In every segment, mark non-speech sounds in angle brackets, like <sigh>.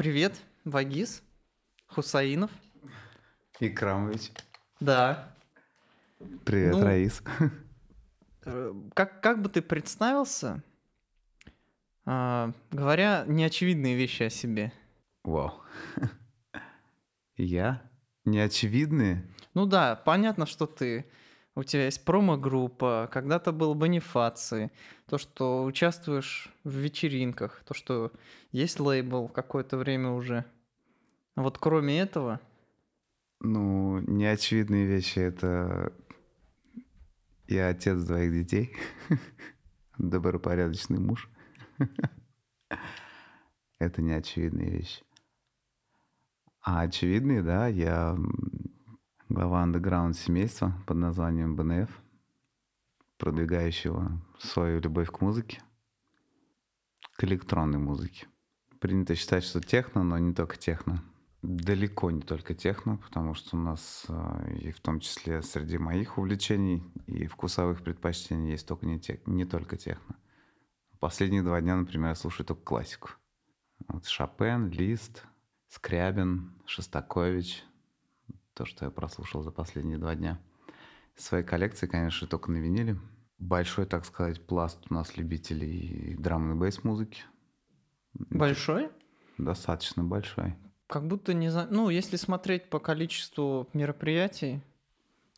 Привет, Вагис, Хусаинов. Икрамович. Да. Привет, Ну, Раис. Э, Как, как бы ты представился, а, говоря неочевидные вещи о себе? Вау. <laughs> Я? Неочевидные? Ну да, понятно, что ты. У тебя есть промо-группа, когда-то был Бонифаций, то, что участвуешь в вечеринках, то, что есть лейбл какое-то время уже. Вот кроме этого, Ну, неочевидные вещи — это... Я отец двоих детей. <laughs> Добропорядочный муж. <laughs> Это неочевидные вещи. А очевидные, да, я глава андеграунд семейства под названием БНФ, продвигающего свою любовь к музыке, к электронной музыке. Принято считать, что техно, но не только техно. Далеко не только техно, потому что у нас э, и в том числе среди моих увлечений и вкусовых предпочтений есть только не, те- не только техно. Последние два дня, например, я слушаю только классику. Вот Шопен, Лист, Скрябин, Шостакович. То, что я прослушал за последние два дня. Из своей коллекции, конечно, только на виниле. Большой, так сказать, пласт у нас любителей драм и бейс музыки. большой, Достаточно большой. как будто не за... Ну, если смотреть по количеству мероприятий,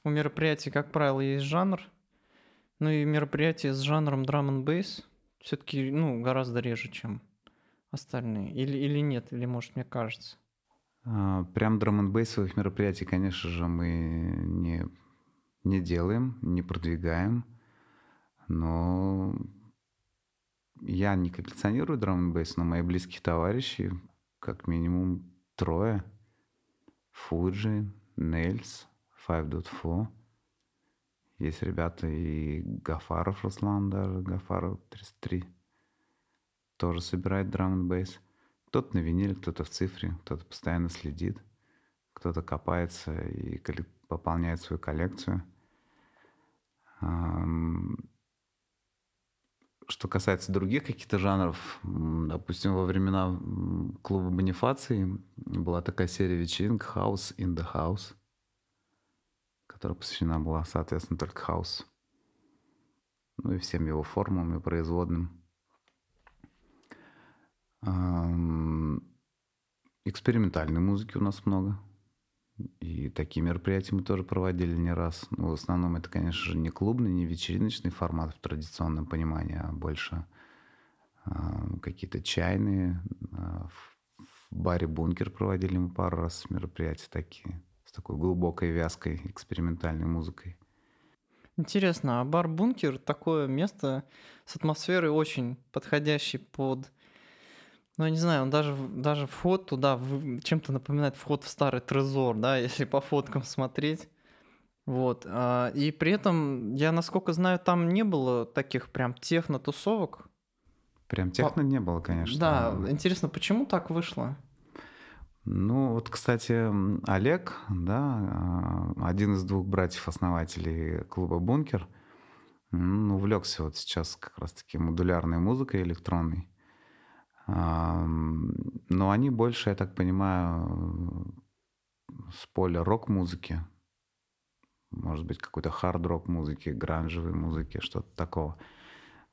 у мероприятий, как правило, есть жанр, ну и мероприятия с жанром драм н бейс все-таки, ну, гораздо реже, чем остальные. Или, или нет, или, может, мне кажется. А, Прям драм бейсовых мероприятий, конечно же, мы не, не делаем, не продвигаем. Но я не коллекционирую драм бейс, но мои близкие товарищи, как минимум трое. Фуджи, Нельс, 5.4. Есть ребята и Гафаров Руслан даже, Гафаров 33. Тоже собирает драм бейс. Кто-то на виниле, кто-то в цифре, кто-то постоянно следит, кто-то копается и пополняет свою коллекцию. Что касается других каких-то жанров, допустим, во времена клуба Бонифации была такая серия вечеринок House in the House, которая посвящена была, соответственно, только хаус. Ну и всем его формам и производным. Экспериментальной музыки у нас много. И такие мероприятия мы тоже проводили не раз. Но в основном это, конечно же, не клубный, не вечериночный формат в традиционном понимании, а больше какие-то чайные. А, в баре «Бункер» проводили мы пару раз мероприятия такие с такой глубокой, вязкой, экспериментальной музыкой. Интересно, а бар-бункер такое место с атмосферой очень подходящей под... Ну, я не знаю, он даже, даже вход туда чем-то напоминает вход в старый трезор, да, <laughs> если по фоткам смотреть. Вот. а, И при этом, я насколько знаю, там не было таких прям техно-тусовок. Прям техно не было, конечно. Да, интересно, почему так вышло? Ну, вот, кстати, Олег, да, а, один из двух братьев-основателей клуба «Бункер», м, увлекся вот сейчас как раз-таки модулярной музыкой электронной. Но они больше, я так понимаю, с поля рок-музыки, может быть, какой-то хард-рок музыки, гранжевой музыки, что-то такого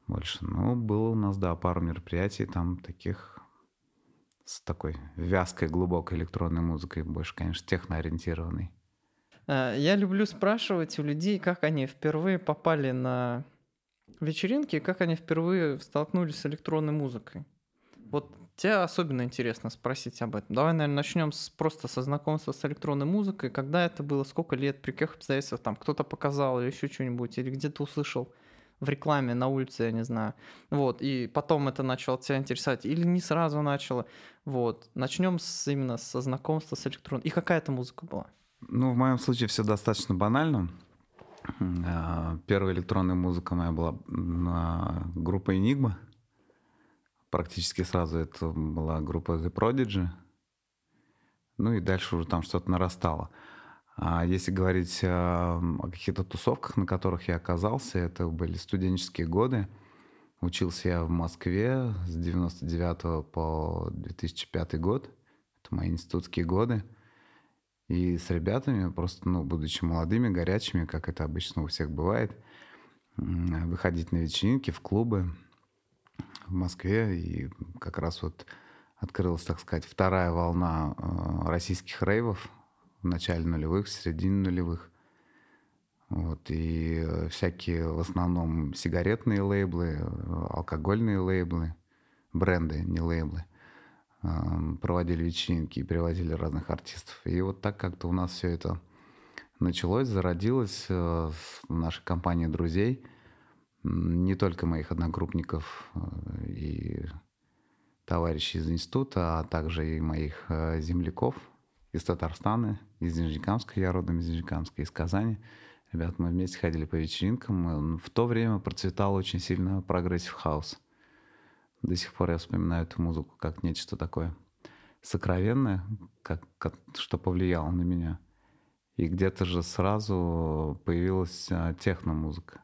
больше. Ну, было у нас, да, пару мероприятий там таких с такой вязкой, глубокой электронной музыкой, больше, конечно, техноориентированной. Э, Я люблю спрашивать у людей, как они впервые попали на вечеринки, как они впервые столкнулись с электронной музыкой. Вот тебе особенно интересно спросить об этом. Давай, наверное, начнем с, просто со знакомства с электронной музыкой. Когда это было, сколько лет, при каких обстоятельствах, там кто-то показал или еще что-нибудь, или где-то услышал в рекламе на улице, я не знаю. Вот, и потом это начало тебя интересовать, или не сразу начало. Вот, начнем с, именно со знакомства с электронной. И какая это музыка была? Ну, в моем случае все достаточно банально. А, Первая электронная музыка моя была на группа Enigma. Практически сразу это была группа The Prodigy. Ну и дальше уже там что-то нарастало. А если говорить а, о каких-то тусовках, на которых я оказался, это были студенческие годы. Учился я в Москве с 99 по 2005 год. Это мои институтские годы. И с ребятами, просто, ну, будучи молодыми, горячими, как это обычно у всех бывает, выходить на вечеринки, в клубы в Москве. И как раз вот открылась, так сказать, вторая волна э, российских рейвов в начале нулевых, в середине нулевых. Вот, и э, всякие в основном сигаретные лейблы, э, алкогольные лейблы, бренды, не лейблы, проводили вечеринки и привозили разных артистов. И вот так как-то у нас все это началось, зародилось в нашей компании друзей, не только моих одногруппников и товарищей из института, а также и моих э, земляков из Татарстана, из Нижнекамска, я родом из Нижнекамска, из Казани. Ребят, мы вместе ходили по вечеринкам. В то время процветал очень сильно progressive house. До сих пор я вспоминаю эту музыку как нечто такое сокровенное, как, как, что повлияло на меня. И где-то же сразу появилась а, техномузыка.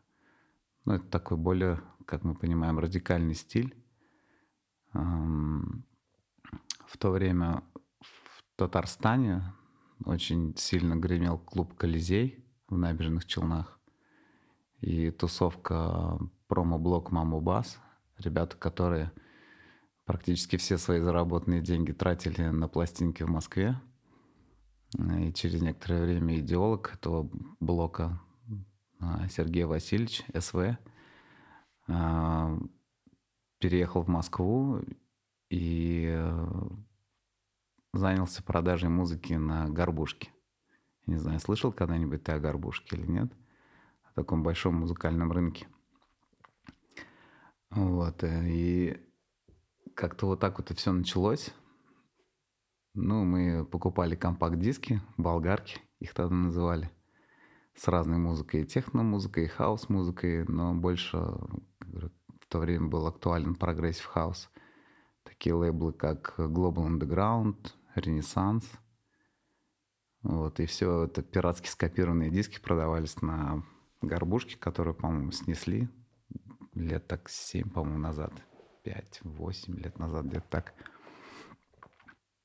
Ну, это такой более, как мы понимаем, радикальный стиль в то время в Татарстане очень сильно гремел клуб «Колизей» в набережных Челнах. И тусовка промо-блок «Маму Бас». Ребята, которые практически все свои заработанные деньги тратили на пластинки в Москве. И через некоторое время идеолог этого блока Сергей Васильевич, СВ, а, переехал в Москву и э, занялся продажей музыки на горбушке. Не знаю, слышал когда-нибудь ты о горбушке или нет? О таком большом музыкальном рынке. Вот, э, и как-то вот так вот и все началось. Ну, мы покупали компакт-диски, болгарки, их тогда называли, с разной музыкой, и техно-музыкой, и house-музыкой, но больше в то время был актуален progressive house. Такие лейблы, как Global Underground, Renaissance. Вот, и все это пиратски скопированные диски продавались на горбушке, которую, по-моему, снесли лет так 7, по-моему, назад. 5-8 лет назад, где-то так.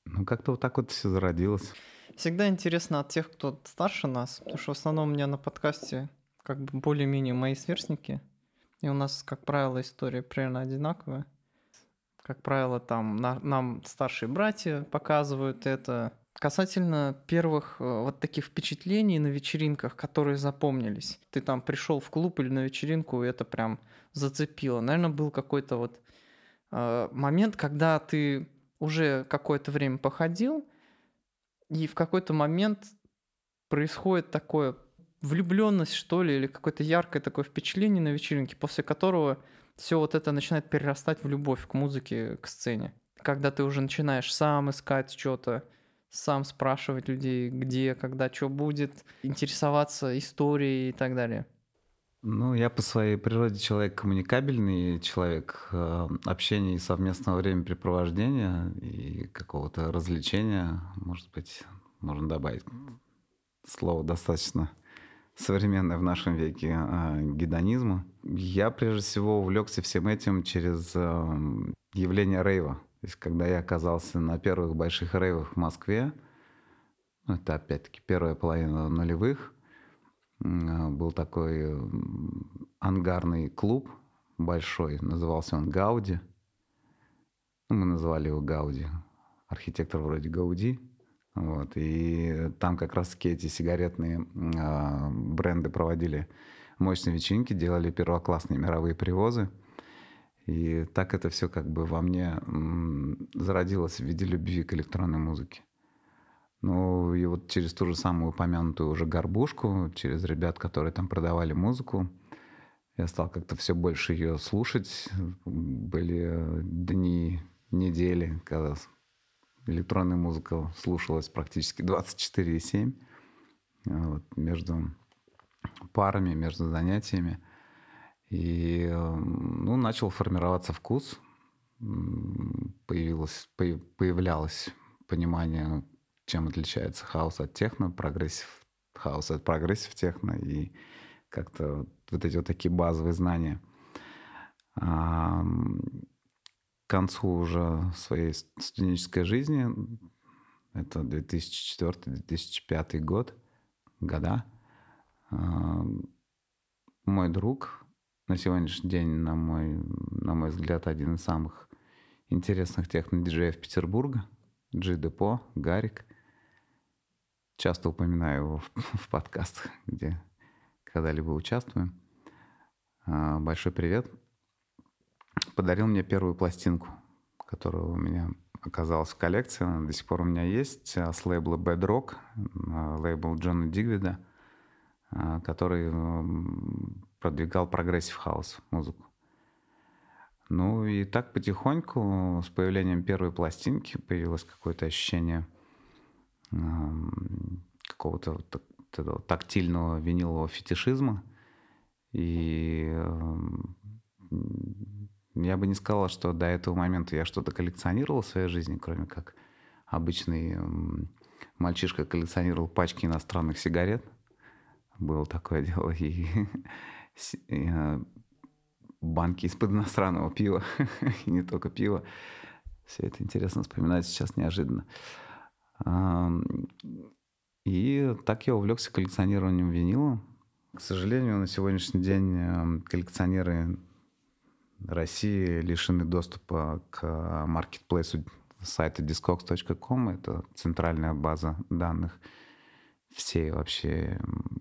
Ну, как-то вот так вот все зародилось. Всегда интересно от тех, кто старше нас, потому что в основном у меня на подкасте как бы более-менее мои сверстники – и у нас, как правило, история примерно одинаковая. Как правило, там на, нам старшие братья показывают это. Касательно первых э, вот таких впечатлений на вечеринках, которые запомнились. Ты там пришел в клуб или на вечеринку, и это прям зацепило. Наверное, был какой-то вот э, момент, когда ты уже какое-то время походил, и в какой-то момент происходит такое влюбленность, что ли, или какое-то яркое такое впечатление на вечеринке, после которого все вот это начинает перерастать в любовь к музыке, к сцене. Когда ты уже начинаешь сам искать что-то, сам спрашивать людей, где, когда, что будет, интересоваться историей и так далее. Ну, я по своей природе человек коммуникабельный, человек э, общения и совместного времяпрепровождения и какого-то развлечения, может быть, можно добавить слово достаточно современное в нашем веке э, гедонизма. Я прежде всего увлекся всем этим через э, явление рейва. То есть, когда я оказался на первых больших рейвах в Москве, ну, это опять-таки первая половина нулевых, был такой ангарный клуб большой, назывался он Гауди. Ну, мы называли его Гауди. Архитектор вроде Гауди. Вот, и там как раз-таки эти сигаретные э, бренды проводили мощные вечеринки, делали первоклассные мировые привозы. И так это все как бы во мне зародилось в виде любви к электронной музыке. Ну и вот через ту же самую упомянутую уже горбушку, через ребят, которые там продавали музыку, я стал как-то все больше ее слушать. Были дни, недели, когда электронная музыка слушалась практически 24/7 вот, между парами, между занятиями. И ну, начал формироваться вкус, появилось, появлялось понимание, чем отличается хаус от техно, прогрессив хаус от прогрессив техно, и как-то вот эти вот такие базовые знания концу уже своей студенческой жизни Это 2004-2005 год, года. А, мой друг на сегодняшний день, на мой, на мой взгляд, один из самых интересных техно-диджеев Петербурга. Джи Депо, Гарик. Часто упоминаю его в, <laughs> в подкастах, где когда-либо участвуем. А, большой привет. Подарил мне первую пластинку, которая у меня оказалась в коллекции. Она до сих пор у меня есть. А, с лейбла Bedrock, а, лейбл Джона Дигвида, который продвигал прогрессив хаус музыку. Ну и так потихоньку с появлением первой пластинки появилось какое-то ощущение какого-то тактильного винилового фетишизма. И я бы не сказал, что до этого момента я что-то коллекционировал в своей жизни, кроме как обычный мальчишка коллекционировал пачки иностранных сигарет. Было такое <laughs> дело. И, и а, банки из-под иностранного пива. <laughs> и не только пива. Все это интересно вспоминать сейчас неожиданно. И так я увлекся коллекционированием винила. К сожалению, на сегодняшний день эм, коллекционеры России лишены доступа к маркетплейсу сайта discogs.com. Это центральная база данных всей вообще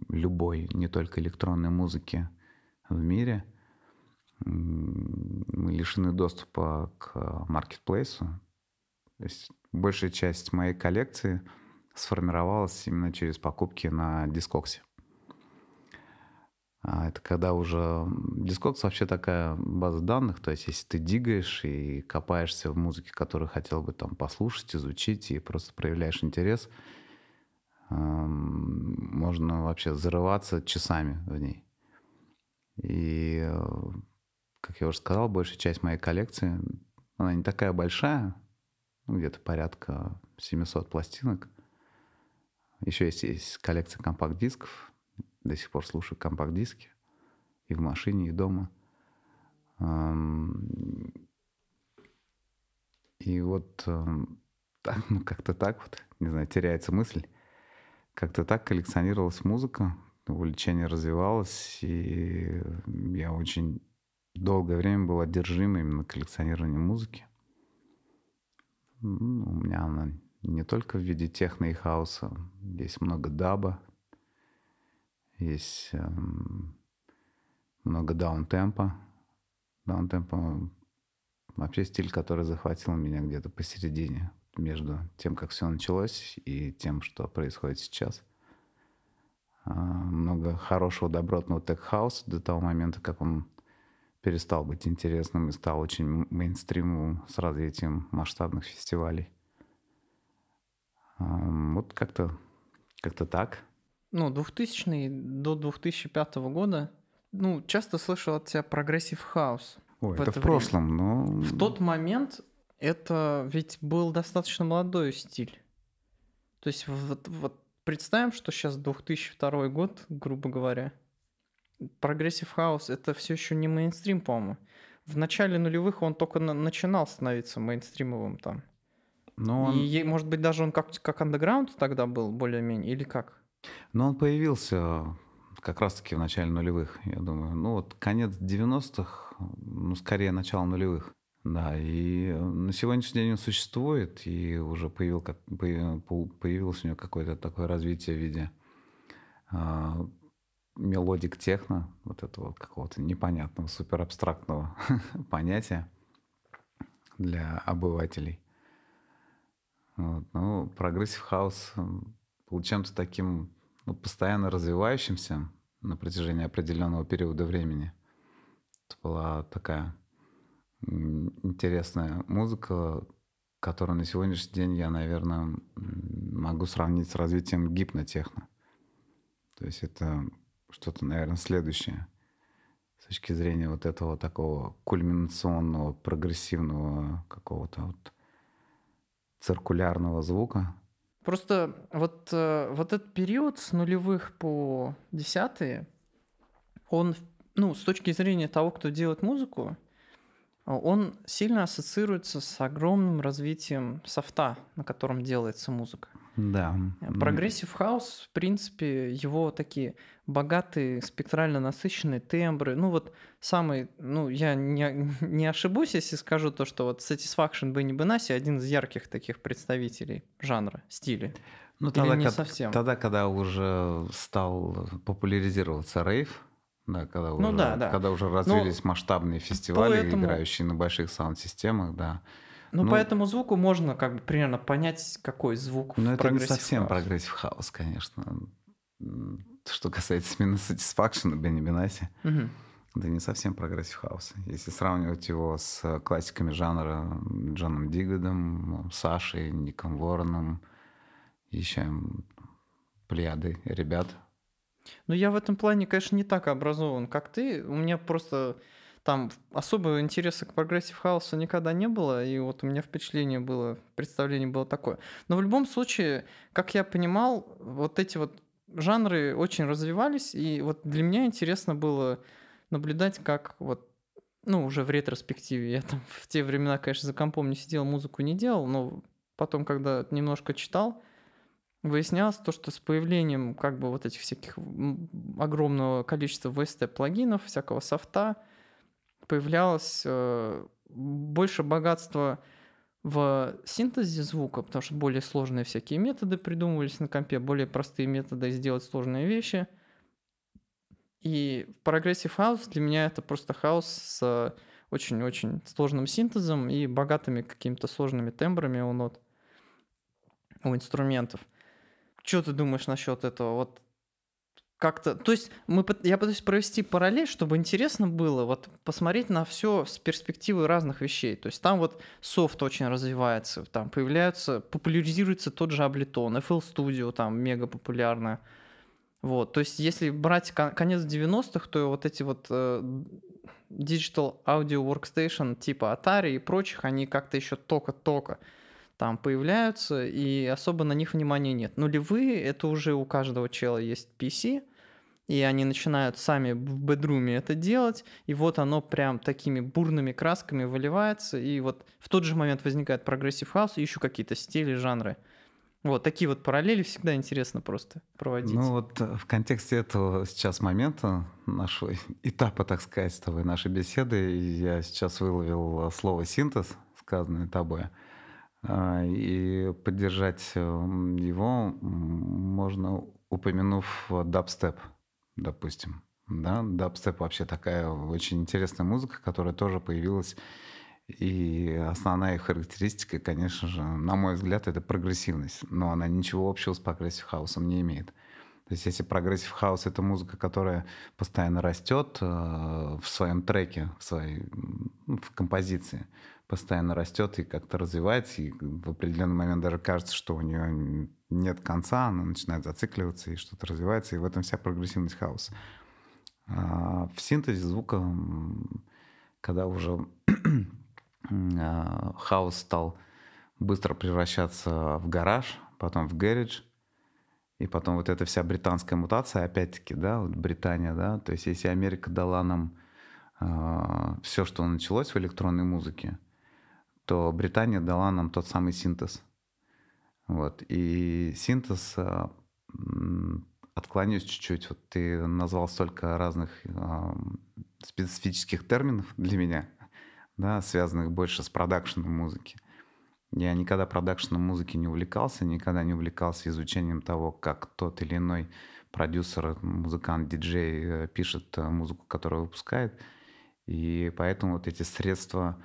любой, не только электронной музыки в мире. Мы лишены доступа к маркетплейсу. То есть большая часть моей коллекции — сформировалась именно через покупки на Discogs. А это когда уже... Discogs вообще такая база данных, то есть если ты дигаешь и копаешься в музыке, которую хотел бы там послушать, изучить, и просто проявляешь интерес, можно вообще зарываться часами в ней. И, как я уже сказал, большая часть моей коллекции, она не такая большая, ну, где-то порядка 700 пластинок – еще есть, есть коллекция компакт-дисков. До сих пор слушаю компакт-диски. И в машине, и дома. И вот <laughs> так, ну, как-то так вот, не знаю, теряется мысль. Как-то так коллекционировалась музыка, увлечение развивалось, и я очень долгое время был одержим именно коллекционированием музыки. У меня она не только в виде техно и хаоса. Есть много даба, есть эм, много даунтемпа. Даунтемпа вообще стиль, который захватил меня где-то посередине между тем, как все началось, и тем, что происходит сейчас. А, много хорошего добротного тех-хауса до того момента, как он перестал быть интересным и стал очень мейнстримовым с развитием масштабных фестивалей. Вот как-то как так. Ну, 2000 до 2005 года, ну, часто слышал от тебя прогрессив хаус. Ой, в это, это в прошлом, но... В тот момент это ведь был достаточно молодой стиль. То есть вот, вот представим, что сейчас 2002 год, грубо говоря. Прогрессив хаус это все еще не мейнстрим, по-моему. В начале нулевых он только на- начинал становиться мейнстримовым там. Но он... И, может быть, даже он как, как андеграунд тогда был более-менее, или как? Но он появился как раз-таки в начале нулевых, я думаю. Ну, вот конец 90-х, ну, скорее начало нулевых. Да, и на сегодняшний день он существует, и уже появил, как, появилось у него какое-то такое развитие в виде э, melodic techno, вот этого какого-то непонятного, суперабстрактного <laughs> понятия для обывателей. Вот. Ну, прогрессив хаус был чем-то таким ну, постоянно развивающимся на протяжении определенного периода времени. Это была такая интересная музыка, которую на сегодняшний день я, наверное, могу сравнить с развитием гипнотехно. То есть это что-то, наверное, следующее с точки зрения вот этого такого кульминационного, прогрессивного какого-то вот циркулярного звука. Просто вот, э, вот этот период с нулевых по десятые, он, ну, с точки зрения того, кто делает музыку, он сильно ассоциируется с огромным развитием софта, на котором делается музыка. Да. Прогрессив хаус, в принципе, его такие богатые, спектрально насыщенные тембры. Ну вот самый, ну я не, <laughs> не ошибусь, если скажу то, что вот Satisfaction Бенни Бенаси один из ярких таких представителей жанра, стиля. Ну тогда, не совсем? тогда, когда уже стал популяризироваться рейв, да, когда, ну, уже, да, да. когда уже развились Но масштабные фестивали, поэтому... играющие на больших саунд-системах, да. Ну, ну, по этому звуку можно как бы примерно понять, какой звук Ну, это не совсем прогрессив хаус, конечно. Что касается именно Satisfaction Бенни Бенаси, угу. это не совсем прогрессив хаус. Если сравнивать его с классиками жанра Джоном Дигвидом, Сашей, Ником Уорреном, еще плеяды ребят. Ну, я в этом плане, конечно, не так образован, как ты. У меня просто там особого интереса к прогрессив хаусу никогда не было, и вот у меня впечатление было, представление было такое. Но в любом случае, как я понимал, вот эти вот жанры очень развивались, и вот для меня интересно было наблюдать, как вот ну, уже в ретроспективе. Я там в те времена, конечно, за компом не сидел, музыку не делал, но потом, когда немножко читал, выяснялось то, что с появлением как бы вот этих всяких огромного количества VST-плагинов, всякого софта, появлялось э, больше богатства в синтезе звука, потому что более сложные всякие методы придумывались на компе, более простые методы сделать сложные вещи. И Progressive House для меня это просто хаос с очень-очень сложным синтезом и богатыми какими-то сложными тембрами у нот, у инструментов. Что ты думаешь насчет этого? Вот как-то, то есть мы, я пытаюсь провести параллель, чтобы интересно было вот посмотреть на все с перспективы разных вещей. То есть там вот софт очень развивается, там появляются, популяризируется тот же Ableton, FL Studio там мега популярная. Вот, то есть если брать конец 90-х, то вот эти вот э, Digital Audio Workstation типа Atari и прочих, они как-то еще только-только там появляются, и особо на них внимания нет. Нулевые — это уже у каждого чела есть PC, и они начинают сами в bedroom е это делать, и вот оно прям такими бурными красками выливается, и вот в тот же момент возникает прогрессив хаус и еще какие-то стили, жанры. Вот такие вот параллели всегда интересно просто проводить. Ну вот э, в контексте этого сейчас момента, нашего этапа, так сказать, с тобой, нашей беседы, я сейчас выловил слово «синтез», сказанное тобой, а, и поддержать э, его можно, упомянув дабстеп – допустим. Да, дабстеп вообще такая очень интересная музыка, которая тоже появилась. И основная характеристика, конечно же, на мой взгляд, это прогрессивность. Но она ничего общего с прогрессив хаусом не имеет. То есть если прогрессив хаус — это музыка, которая постоянно растет э, в своем треке, в своей в композиции, постоянно растет и как-то развивается, и в определенный момент даже кажется, что у нее нет конца, она начинает зацикливаться и что-то развивается, и в этом вся прогрессивность хауса. А в синтезе звука, когда уже <clears throat> а, хаос стал быстро превращаться в гараж, потом в гараж, и потом вот эта вся британская мутация, опять-таки, да, вот Британия, да, то есть если Америка дала нам э, а, все, что началось в электронной музыке, то Британия дала нам тот самый синтез – вот. И синтез, а, отклонюсь чуть-чуть, вот ты назвал столько разных э, специфических терминов для меня, да, связанных больше с продакшеном музыки. Я никогда продакшеном музыки не увлекался, никогда не увлекался изучением того, как тот или иной продюсер, музыкант, диджей э, пишет э, музыку, которую выпускает. И поэтому вот эти средства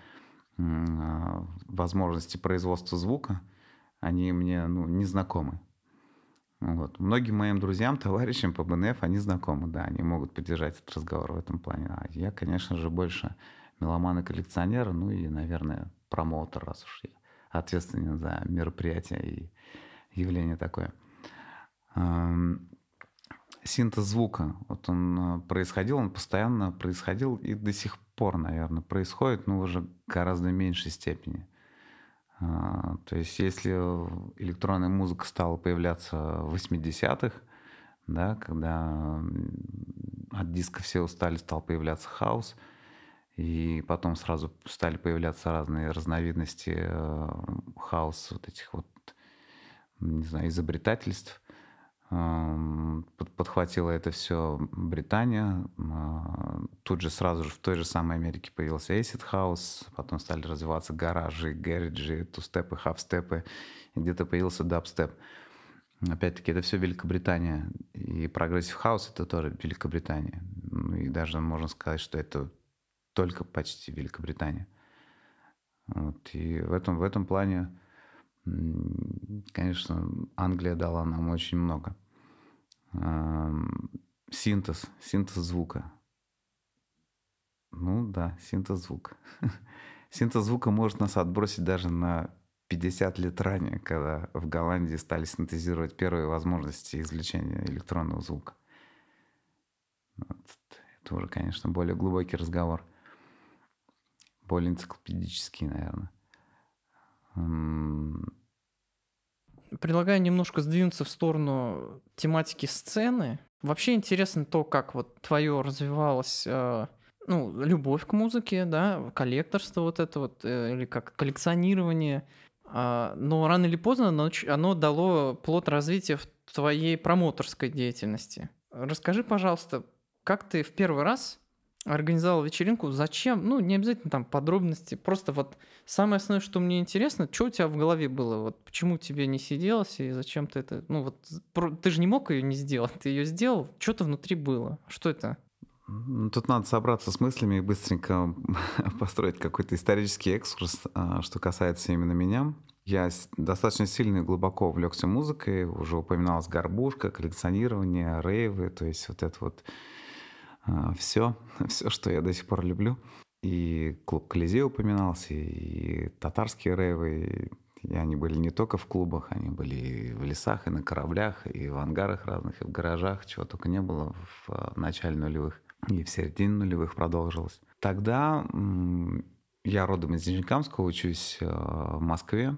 возможности производства звука — они мне ну, не знакомы. Вот. Многим моим друзьям, <laughs> товарищам по БНФ, они знакомы, да, они могут поддержать этот разговор в этом плане. А я, конечно же, больше меломан и коллекционер, ну и, наверное, промоутер, раз уж я ответственен за мероприятие и явление такое. Синтез звука, вот он э, происходил, он постоянно происходил и до сих пор, наверное, происходит, но уже гораздо меньшей степени. А, то есть если электронная музыка стала появляться в 80-х, да, когда от диска все устали, стал появляться хаос, И потом сразу стали появляться разные разновидности э, хаоса, вот этих вот, не знаю, изобретательств. Подхватила это все Британия. А, тут же сразу же в той же самой Америке появился Acid House. Потом стали развиваться гаражи, гэриджи, тустепы, хавстепы. И где-то появился дабстеп. Опять-таки, это все Великобритания. И прогрессив хаус это тоже Великобритания. Ну, и даже можно сказать, что это только почти Великобритания. Вот. И в этом, в этом плане, конечно, Англия дала нам очень много. Синтез, синтез звука. Ну да, синтез звука. <laughs> Синтез звука может нас отбросить даже на 50 лет ранее, когда в Голландии стали синтезировать первые возможности извлечения электронного звука. Вот. Это уже, конечно, более глубокий разговор. Более энциклопедический, наверное. Предлагаю немножко сдвинуться в сторону тематики сцены. Вообще интересно то, как вот твое развивалось э, ну, любовь к музыке, да, коллекторство вот это вот, э, или как коллекционирование – а, но рано или поздно оно, оно дало плод развития в твоей промоторской деятельности. Расскажи, пожалуйста, как ты в первый раз организовал вечеринку, зачем, ну, не обязательно там подробности, просто вот самое основное, что мне интересно, что у тебя в голове было, вот почему тебе не сиделось и зачем ты это, ну, вот ты же не мог ее не сделать, ты ее сделал, что-то внутри было, что это? Тут надо собраться с мыслями и быстренько <laughs> построить какой-то исторический экскурс, а, что касается именно меня. Я достаточно сильно и глубоко увлекся музыкой, уже упоминалась горбушка, коллекционирование, рейвы, то есть вот это вот все, все, <laughs> что я до сих пор люблю. И клуб Колизей упоминался, и татарские рейвы, и они были не только в клубах, они были и в лесах, и на кораблях, и в ангарах разных, и в гаражах, чего только не было в а, начале нулевых и в середине нулевых продолжилось. Тогда я родом из Нижнекамска, учусь э, в Москве.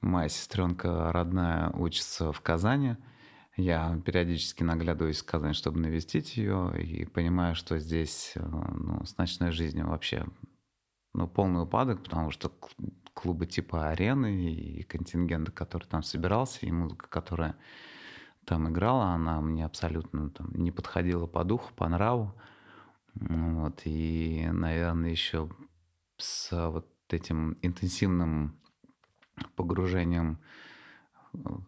Моя сестренка родная учится в Казани. Я периодически наглядываюсь в Казань, чтобы навестить ее, и понимаю, что здесь э, ну, с ночной жизнью вообще ну, полный упадок, потому что клубы типа арены и контингент, который там собирался, и музыка, которая там играла, она мне абсолютно там, не подходила по духу, по нраву. Вот, и, наверное, еще с вот этим интенсивным погружением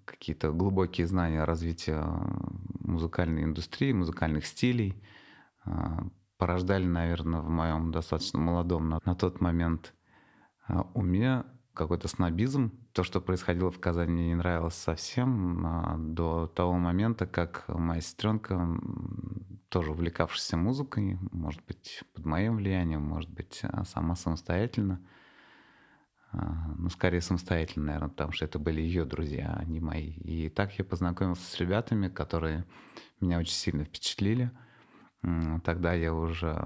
какие-то глубокие знания развития музыкальной индустрии, музыкальных стилей а, порождали, наверное, в моем достаточно молодом на, на тот момент а, уме какой-то снобизм. То, что происходило в Казани, мне не нравилось совсем до того момента, как моя сестренка, тоже увлекавшаяся музыкой, может быть, под моим влиянием, может быть, сама самостоятельно, ну, скорее самостоятельно, наверное, потому что это были ее друзья, а не мои. И так я познакомился с ребятами, которые меня очень сильно впечатлили – Тогда я уже,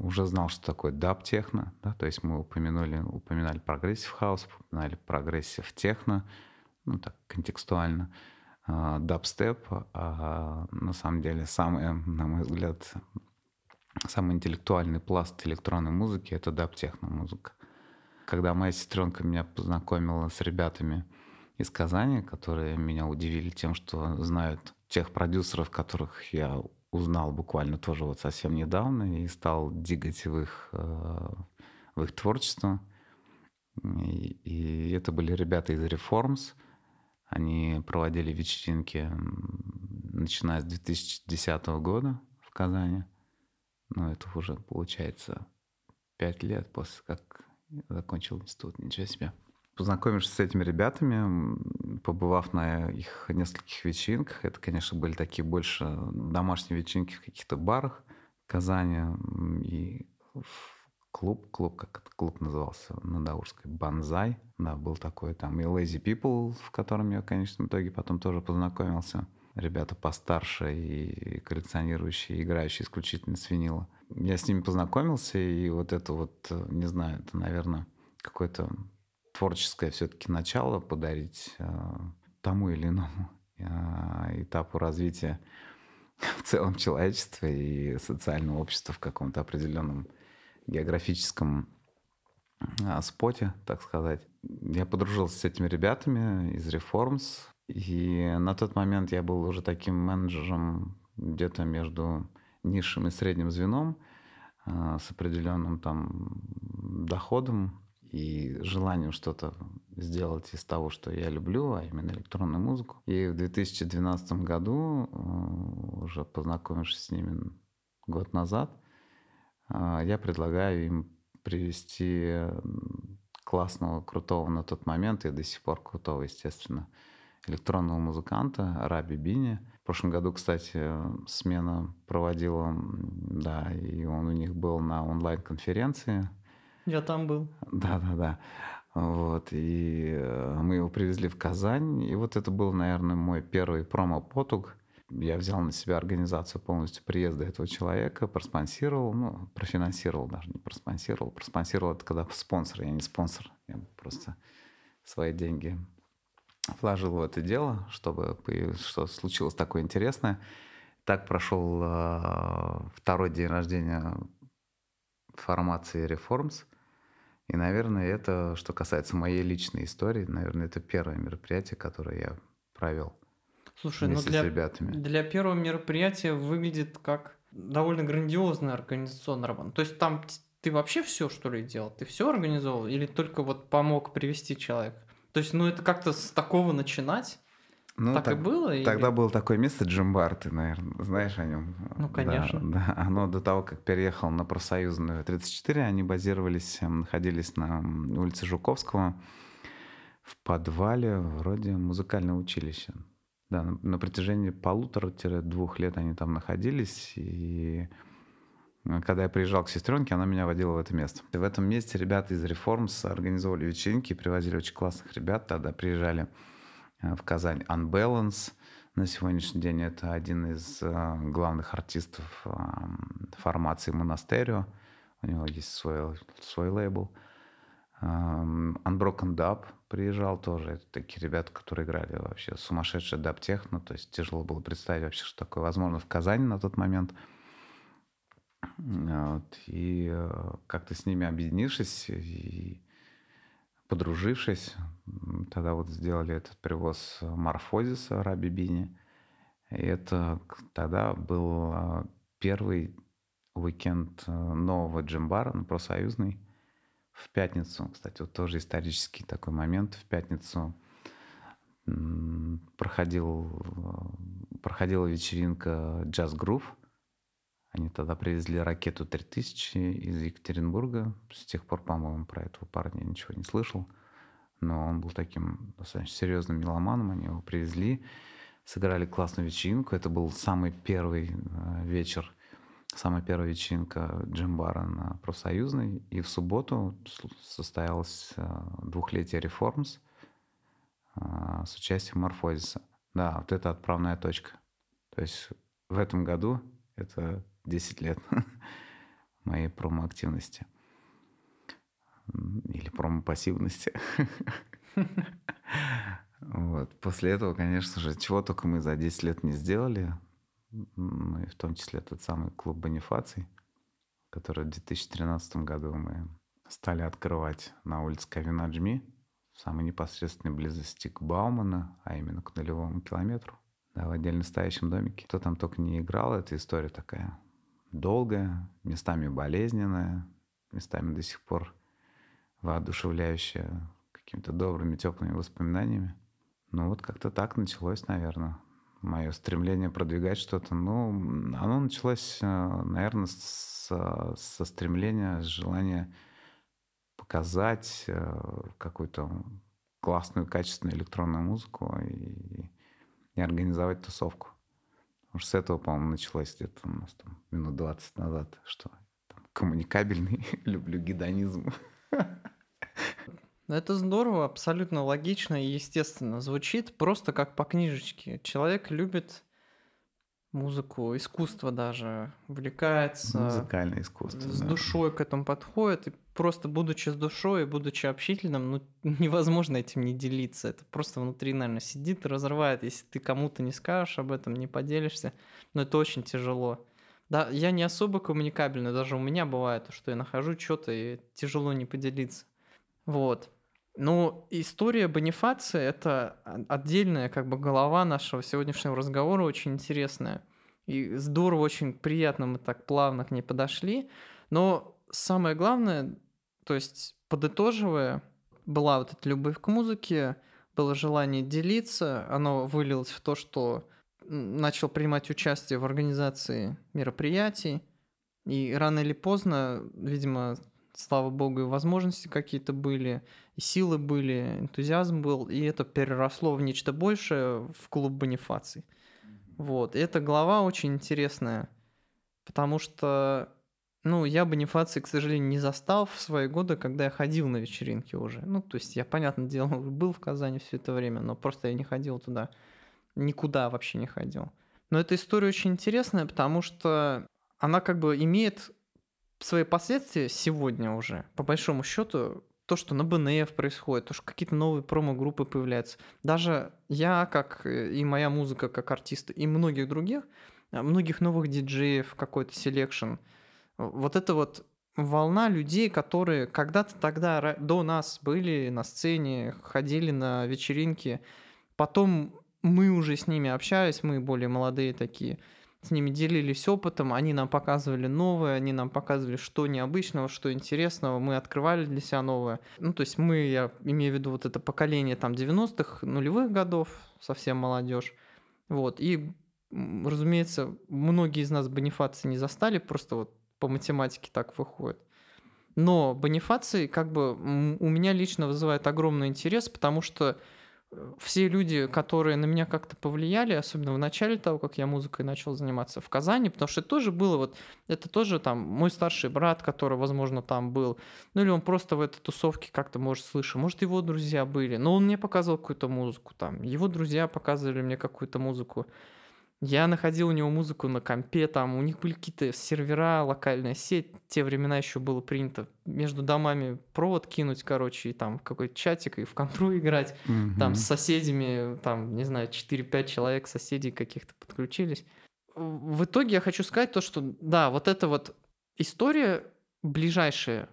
уже знал, что такое даб-техно. Да? То есть мы упомянули, упоминали прогрессив хаус, упоминали прогрессив техно, ну так, контекстуально. Дабстеп, а на самом деле самый, на мой взгляд, самый интеллектуальный пласт электронной музыки — это даб-техно музыка. Когда моя сестренка меня познакомила с ребятами из Казани, которые меня удивили тем, что знают тех продюсеров, которых я узнал буквально тоже вот совсем недавно и стал дигать в их, э, в их творчество. И, и это были ребята из Reforms. Они проводили вечеринки, начиная с 2010 года в Казани. Ну, это уже получается пять лет после как закончил институт. Ничего себе познакомишься с этими ребятами, побывав на их нескольких вечеринках. Это, конечно, были такие больше домашние вечеринки в каких-то барах в Казани и клуб, клуб, как этот клуб назывался, на Даурской, Банзай. Да, был такой там и Lazy People, в котором я, конечно, в итоге потом тоже познакомился. Ребята постарше и коллекционирующие, играющие исключительно с винила. Я с ними познакомился, и вот это вот, не знаю, это, наверное, какой-то творческое все-таки начало подарить э, тому или иному э, этапу развития <laughs> в целом человечества и социального общества в каком-то определенном географическом а, споте, так сказать. Я подружился с этими ребятами из Reforms, и на тот момент я был уже таким менеджером где-то между низшим и средним звеном а, с определенным там доходом и желанием что-то сделать из того, что я люблю, а именно электронную музыку. И в 2012 году, э, уже познакомившись с ними год назад, э, я предлагаю им привести классного, крутого на тот момент и до сих пор крутого, естественно, электронного музыканта Раби Бини. В прошлом году, кстати, смена проводила, да, и он у них был на онлайн-конференции я там был. Да, да, да. Вот, и э, мы его привезли в Казань, и вот это был, наверное, мой первый промо-потуг. Я взял на себя организацию полностью приезда этого человека, проспонсировал, ну, профинансировал даже, не проспонсировал. Проспонсировал это когда спонсор, я не спонсор, я просто свои деньги вложил в это дело, чтобы что случилось такое интересное. Так прошел э, второй день рождения формации Reforms – и, наверное, это, что касается моей личной истории, наверное, это первое мероприятие, которое я провел. Слушай, ну для, для первого мероприятия выглядит как довольно грандиозная организационная работа. То есть там ты вообще все, что ли, делал? Ты все организовал или только вот помог привести человека? То есть, ну это как-то с такого начинать? Ну, так, так и было? Тогда или... было такое место Джимбар, ты, наверное, знаешь о нем. Ну, конечно. Да, да, оно до того, как переехал на профсоюзную 34, они базировались, эм, находились на улице Жуковского в подвале вроде музыкального училища. Да, на, на протяжении полутора-двух лет они там находились, и э, когда я приезжал к сестренке, она меня водила в это место. И в этом месте ребята из Reforms организовали вечеринки, привозили очень классных ребят, тогда приезжали Э, в Казань Unbalance. На сегодняшний день это один из э, главных артистов э, формации Монастерио. У него есть свой, свой лейбл. Unbroken Dub приезжал тоже. Это такие ребята, которые играли вообще сумасшедший даб-техно. То есть тяжело было представить вообще, что такое возможно в Казани на тот момент. Вот. И как-то с ними объединившись и подружившись, тогда вот сделали этот привоз Морфозиса Раби Бини. И это тогда был а, первый уикенд нового джимбара, ну, профсоюзный, в пятницу. Кстати, вот тоже исторический такой момент. В пятницу проходил, проходила вечеринка Jazz Groove. Они тогда привезли ракету 3000 из Екатеринбурга. С тех пор, по-моему, про этого парня ничего не слышал но он был таким достаточно серьезным меломаном. Они его привезли, сыграли классную вечеринку. Это был самый первый э, вечер, самая первая вечеринка Джимбара на профсоюзной. И в субботу состоялось э, двухлетие реформс э, с участием Морфозиса. Да, вот это отправная точка. То есть в этом году это 10 лет <laughs> моей промо-активности или промо-пассивности. <laughs> Вот. После этого, конечно же, чего только мы за 10 лет не сделали, ну и в том числе тот самый клуб Бонифаций, который в 2013 году мы стали открывать на улице Кавинаджми, в самой непосредственной близости к Баумана, а именно к нулевому километру, да, в отдельно стоящем домике. Кто там только не играл, эта история такая долгая, местами болезненная, местами до сих пор воодушевляющая какими-то добрыми, теплыми воспоминаниями. Ну вот как-то так началось, наверное, мое стремление продвигать что-то. Ну, оно началось, э, наверное, с, со стремления, с желания показать э, какую-то классную, качественную электронную музыку и, и организовать тусовку. Потому что с этого, по-моему, началось где-то у нас там минут 20 назад, что там, коммуникабельный, <laughs> люблю гедонизм. Ну, это здорово, абсолютно логично и естественно. Звучит просто как по книжечке. Человек любит музыку, искусство даже, увлекается. Музыкальное искусство. С да. душой к этому подходит. И просто будучи с душой будучи общительным, ну, <laughs> невозможно этим не делиться. Это просто внутри, наверное, сидит и разрывает. Если ты кому-то не скажешь об этом, не поделишься, но это очень тяжело. Да, я не особо коммуникабельный, даже у меня бывает, что я нахожу что-то и тяжело не поделиться. Вот. Ну, история Бонифации — это отдельная как бы голова нашего сегодняшнего разговора, очень интересная. И здорово, очень приятно мы так плавно к ней подошли. Но самое главное, то есть подытоживая, была вот эта любовь к музыке, было желание делиться, оно вылилось в то, что начал принимать участие в организации мероприятий, и рано или поздно, видимо, слава богу, и возможности какие-то были, и силы были, энтузиазм был, и это переросло в нечто большее в клуб Бонифаций. Вот, и эта глава очень интересная, потому что, ну, я Бонифаций, к сожалению, не застал в свои годы, когда я ходил на вечеринки уже. Ну, то есть я, понятное дело, <laughs> был в Казани все это время, но просто я не ходил туда никуда вообще не ходил. Но эта история очень интересная, потому что она как бы имеет свои последствия сегодня уже. По большому счету, то, что на БНФ происходит, то, что какие-то новые промо-группы появляются. Даже я, как и моя музыка, как артист, и многих других, а, многих новых диджеев, какой-то selection, вот это вот волна людей, которые когда-то тогда до нас были на сцене, ходили на вечеринки, потом мы уже с ними общались, мы более молодые такие, с ними делились опытом, они нам показывали новое, они нам показывали, что необычного, что интересного, мы открывали для себя новое. Ну, то есть мы, я имею в виду вот это поколение там 90-х, нулевых годов, совсем молодежь. Вот, и, разумеется, многие из нас бонифации не застали, просто вот по математике так выходит. Но бонифации как бы у меня лично вызывает огромный интерес, потому что все люди, которые на меня как-то повлияли, особенно в начале того, как я музыкой начал заниматься в Казани, потому что это тоже было вот, это тоже там мой старший брат, который, возможно, там был, ну или он просто в этой тусовке как-то, может, слышал, может, его друзья были, но он мне показывал какую-то музыку там, его друзья показывали мне какую-то музыку, я находил у него музыку на компе, там у них были какие-то сервера, локальная сеть. В те времена еще было принято между домами провод кинуть, короче, и там какой-то чатик, и в контру <laughs> играть. Mm-hmm. Там с соседями, там, не знаю, 4-5 человек соседей каких-то подключились. В итоге я хочу сказать то, что да, вот эта вот история ближайшая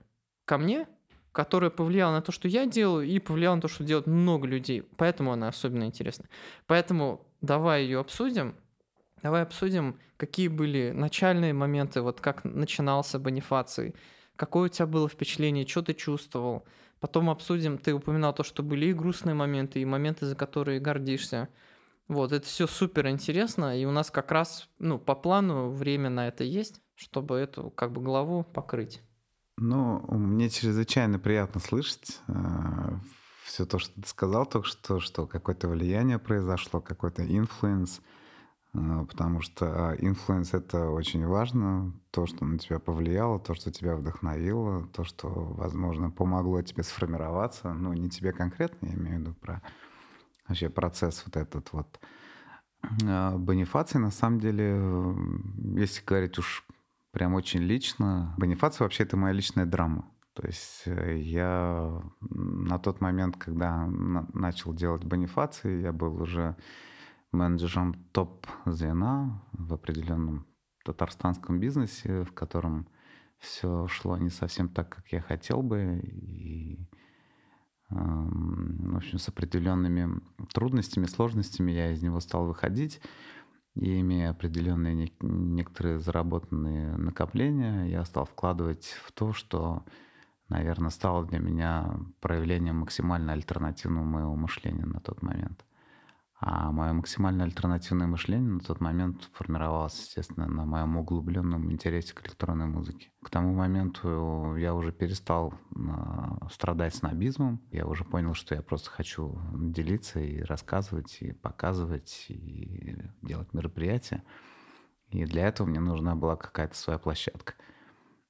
ко мне, которая повлияла на то, что я делаю, и повлияла на то, что делают много людей. Поэтому она особенно интересна. Поэтому давай ее обсудим. Давай обсудим, какие были начальные моменты, вот как начинался Бонифаций, какое у тебя было впечатление, что ты чувствовал. Потом обсудим, ты упоминал то, что были и грустные моменты, и моменты, за которые гордишься. Вот, это все супер интересно, и у нас как раз, ну, по плану время на это есть, чтобы эту, как бы, главу покрыть. Ну, мне чрезвычайно приятно слышать э, все то, что ты сказал только что, что какое-то влияние произошло, какой-то influence – а, потому что инфлюенс — это очень важно, то, что на тебя повлияло, то, что тебя вдохновило, то, что, возможно, помогло тебе сформироваться, ну, не тебе конкретно, я имею в виду про вообще процесс вот этот вот. А, Бонифаций, на самом деле, если говорить уж прям очень лично, Бонифаций вообще это моя личная драма. То есть э, я на тот момент, когда начал делать Бонифаций, я был уже менеджером топ-звена в определенном татарстанском бизнесе, в котором все шло не совсем так, как я хотел бы, и, в общем, с определенными трудностями, сложностями я из него стал выходить, и имея определенные некоторые заработанные накопления, я стал вкладывать в то, что, наверное, стало для меня проявлением максимально альтернативного моего мышления на тот момент. А мое максимально альтернативное мышление на тот момент формировалось, естественно, на моем углубленном интересе к электронной музыке. К тому моменту я уже перестал а, страдать снобизмом. Я уже понял, что я просто хочу делиться и рассказывать, и показывать, и делать мероприятия. И для этого мне нужна была какая-то своя площадка.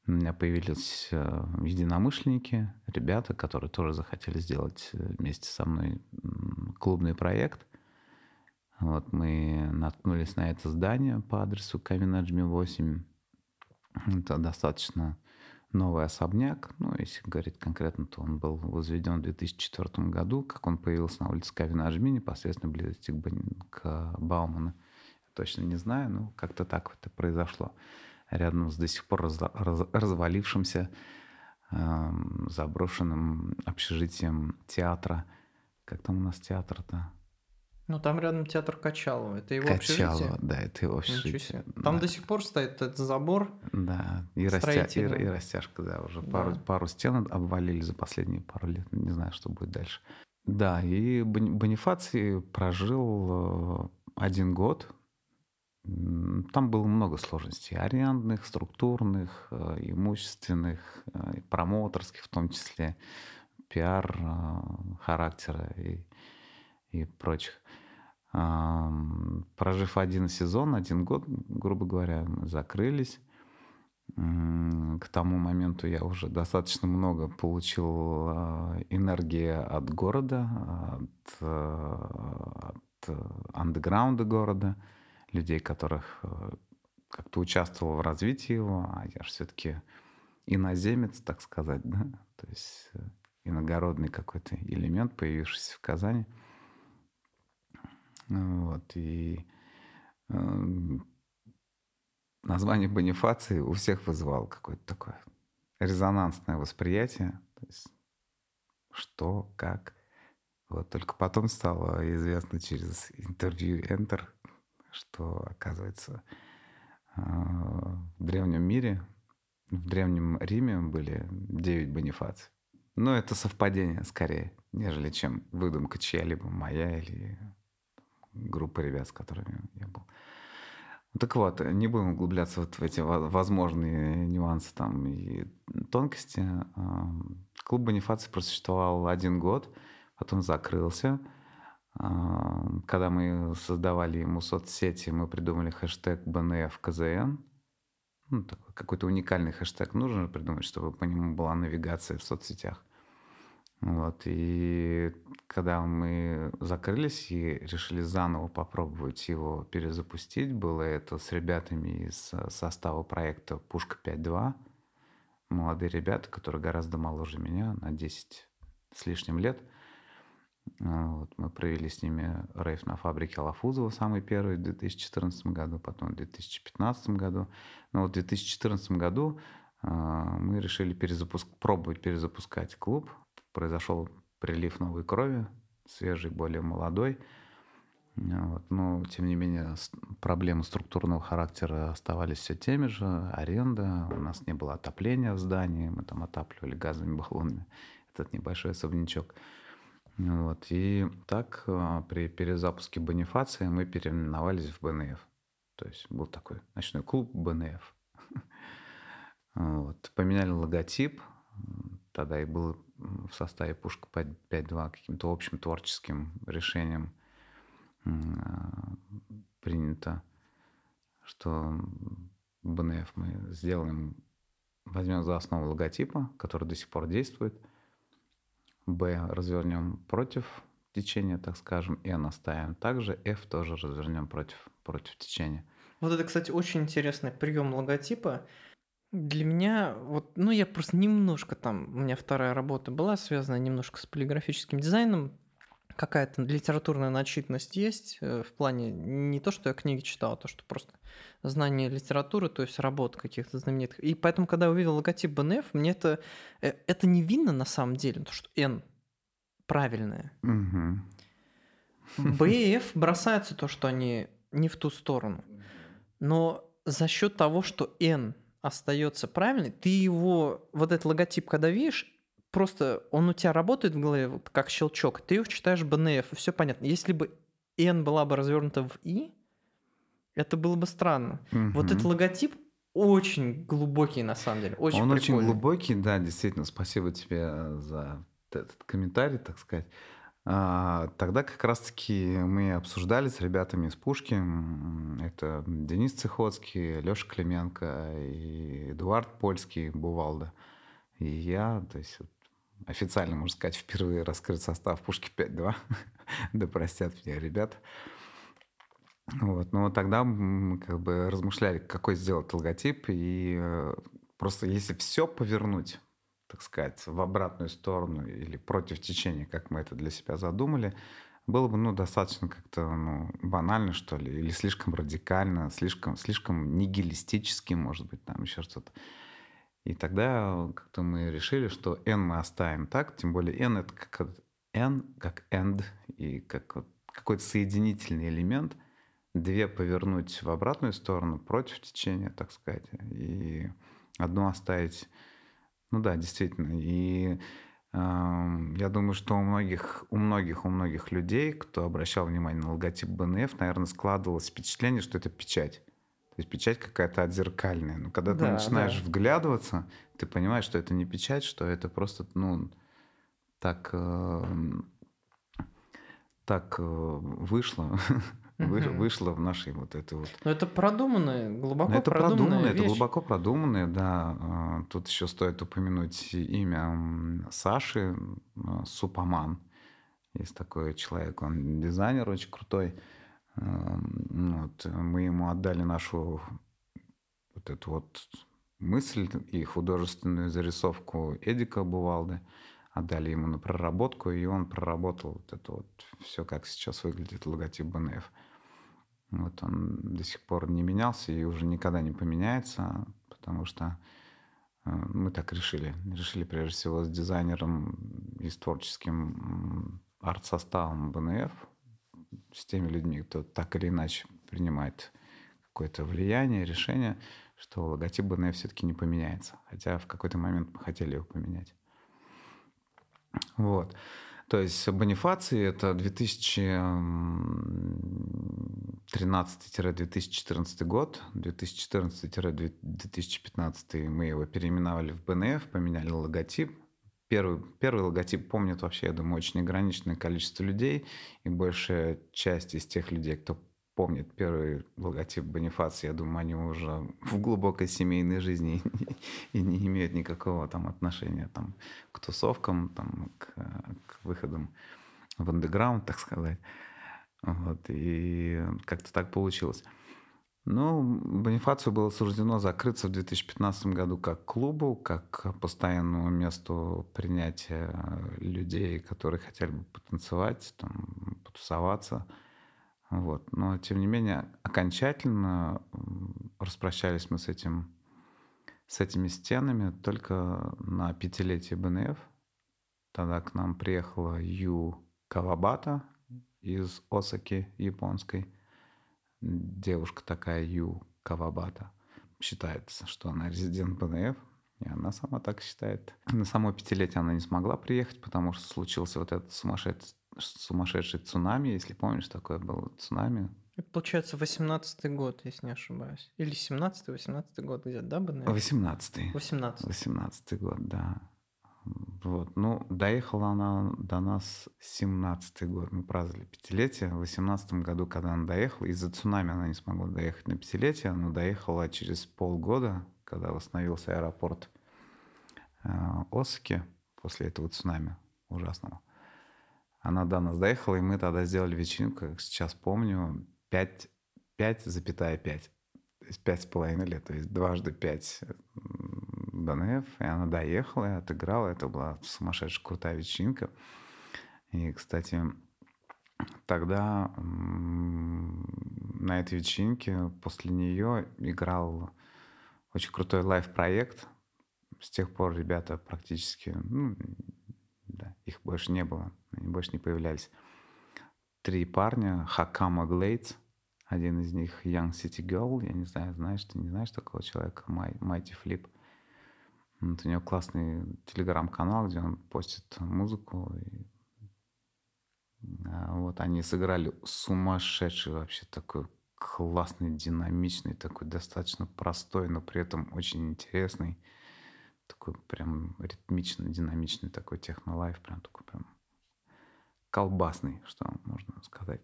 У меня появились э, единомышленники, ребята, которые тоже захотели сделать э, вместе со мной клубный проект. Вот мы наткнулись на это здание по адресу Каменаджми 8. Это достаточно новый особняк. Ну, если говорить конкретно, то он был возведен в 2004 году. Как он появился на улице Кавинаджми, непосредственно близости к, Бауману. Точно не знаю, но как-то так это произошло. рядом с до сих пор раз, раз, развалившимся э, заброшенным общежитием театра. Как там у нас театр-то? Ну, там рядом театр Качалова. Это его Качалова, общежитие? да, это его общежитие. Там да. до сих пор стоит этот забор. Да, и, растя... и, растяжка, да, уже Да. Пару, пару стен обвалили за последние пару лет. Не знаю, что будет дальше. Да, и Бон- Бонифаций прожил э, один год. Там было много сложностей. Арендных, структурных, э, имущественных, э, промоутерских в том числе, пиар характера и, и прочих. Прожив один сезон, один год, грубо говоря, мы закрылись. К тому моменту я уже достаточно много получил э, энергии от города, от, э, от андеграунда города, людей, которых э, как-то участвовал в развитии его, а я же все-таки иноземец, так сказать, да, то есть э, иногородный какой-то элемент, появившийся в Казани. Вот, и эм, название Бонифации у всех вызывало какое-то такое резонансное восприятие. То есть что, как. Вот только потом стало известно через интервью Enter, что, оказывается, э, в древнем мире, в древнем Риме были 9 бонифаций. Но это совпадение скорее, нежели чем выдумка чья-либо моя или группы ребят, с которыми я был. Так вот, не будем углубляться вот в эти во- возможные нюансы там и тонкости. Клуб Бонифаций просуществовал один год, потом закрылся. Когда мы создавали ему соцсети, мы придумали хэштег БНФКЗН. Ну, такой какой-то уникальный хэштег нужно придумать, чтобы по нему была навигация в соцсетях. Вот, и когда мы закрылись и решили заново попробовать его перезапустить, было это с ребятами из э, состава проекта «Пушка 5.2». Молодые ребята, которые гораздо моложе меня, на 10 с лишним лет. Вот, мы провели с ними рейв на фабрике Лафузова, самый первый в 2014 году, потом в 2015 году. Но вот в 2014 году а, мы решили перезапуск... пробовать перезапускать клуб. Произошел прилив новой крови, свежий, более молодой. А, Вот. Но, тем не менее, проблемы структурного характера оставались все теми же. Аренда, у нас не было отопления в здании, мы там отапливали газовыми баллонами <laughs> этот небольшой особнячок. Вот. И так а, при перезапуске Бонифация мы переименовались в БНФ. То есть был такой ночной клуб БНФ. <laughs> Вот. Поменяли логотип. Тогда и был в составе Пушка 5.2 каким-то общим творческим решением а, принято, что БНФ мы сделаем, возьмем за основу логотипа, который до сих пор действует, Б развернем против течения, так скажем, Н оставим также, F тоже развернем против, против течения. Вот это, кстати, очень интересный прием логотипа. Для меня, вот, ну, я просто немножко там, у меня вторая работа была связана немножко с полиграфическим дизайном. Какая-то литературная начитанность есть э, в плане не то, что я книги читал, а то, что просто знание литературы, то есть работ каких-то знаменитых. И поэтому, когда я увидел логотип БНФ, мне это, э, это не видно на самом деле, то, что N правильное. БФ бросается то, что они не в ту сторону. Но за счет того, что N остается правильный, ты его, вот этот логотип, когда видишь, просто он у тебя работает в голове вот как щелчок, ты его читаешь БНФ, и все понятно. Если бы N была бы развернута в И, это было бы странно. Вот Мгм. этот логотип очень глубокий на самом деле, очень Он очень прикольный. глубокий, да, действительно. Спасибо тебе за этот комментарий, так сказать. А, Тогда как раз-таки мы обсуждали с ребятами из Пушки. Это Денис Цехоцкий, Леша Клименко и Эдуард Польский, Бувалда. И я, то есть официально, можно сказать, впервые раскрыт состав Пушки 5.2. <laughs> Да простят меня ребята. Вот, но тогда мы как бы размышляли, какой сделать логотип, и э, просто если все повернуть, так сказать, в обратную сторону или против течения, как мы это для себя задумали, было бы, ну, достаточно как-то, ну, банально, что ли, или слишком радикально, слишком, слишком нигилистически, может быть, там еще что-то. И тогда как-то мы решили, что n мы оставим так, тем более n это как n, как end, и как вот какой-то соединительный элемент, две повернуть в обратную сторону, против течения, так сказать, и одну оставить. Ну да, действительно. И я думаю, что у многих, у многих, у многих людей, кто обращал внимание на логотип БНФ, наверное, складывалось впечатление, что это печать. То есть печать какая-то отзеркальная. Но когда да, ты начинаешь да. вглядываться, ты понимаешь, что это не печать, что это просто, ну, так, э, так э, вышло, <laughs> угу. вышло в нашей вот этой вот. Но это продуманное, глубоко это продуманное, продуманное это глубоко продуманное, да. А, тут еще стоит упомянуть имя Саши а, Супаман. Есть такой человек, он дизайнер очень крутой. Вот, мы ему отдали нашу вот эту вот мысль и художественную зарисовку Эдика Бувалды отдали ему на проработку, и он проработал вот это вот все, как сейчас выглядит логотип БНФ. Вот он до сих пор не менялся и уже никогда не поменяется, потому что э, мы так решили. Решили прежде всего с дизайнером и с творческим арт-составом БНФ, с теми людьми, кто так или иначе принимает какое-то влияние, решение, что логотип БНФ все-таки не поменяется. Хотя в какой-то момент мы хотели его поменять. Вот. То есть Бонифаций это 2013-2014 год. 2014-2015 мы его переименовали в БНФ, поменяли логотип. Первый, первый логотип помнит вообще, я думаю, очень ограниченное количество людей. И большая часть из тех людей, кто помнит первый логотип Бонифации, я думаю, они уже в глубокой семейной жизни <laughs> и не имеют никакого там отношения там, к тусовкам, там, к, к выходам в андеграунд, так сказать. Вот, и как-то так получилось. Ну, Бонифацию было суждено закрыться в 2015 году как клубу, как постоянному месту принятия людей, которые хотели бы потанцевать, там, потусоваться – вот. Но, тем не менее, окончательно распрощались мы с, этим, с этими стенами только на пятилетие БНФ. Тогда к нам приехала Ю Кавабата из Осаки японской. Девушка такая Ю Кавабата. Считается, что она резидент БНФ. И она сама так считает. На само пятилетие она не смогла приехать, потому что случился вот этот сумасшедший сумасшедший цунами, если помнишь, такое было цунами. Это получается 18-й год, если не ошибаюсь. Или 17-й, 18-й год где-то, да, бы, наверное? 18-й. 18 18-й год, да. Вот. Ну, доехала она до нас 17-й год. Мы праздновали пятилетие. В 18 году, когда она доехала, из-за цунами она не смогла доехать на пятилетие, она доехала через полгода, когда восстановился аэропорт э, Осаки после этого цунами ужасного. Она до нас доехала, и мы тогда сделали вечеринку, как сейчас помню, 5, 5,5. То есть 5,5 лет, то есть дважды 5 ДНФ. И она доехала и отыграла. Это была сумасшедшая крутая вечеринка. И, кстати, тогда на этой вечеринке после нее играл очень крутой лайв-проект. С тех пор ребята практически, ну, да, их больше не было они больше не появлялись. Три парня, Хакама Глейдс, один из них Young City Girl, я не знаю, знаешь, ты не знаешь такого человека, Mighty Flip. Вот у него классный телеграм-канал, где он постит музыку. И... А вот они сыграли сумасшедший вообще такой классный, динамичный, такой достаточно простой, но при этом очень интересный. Такой прям ритмичный, динамичный такой технолайф, прям такой прям колбасный, что можно сказать.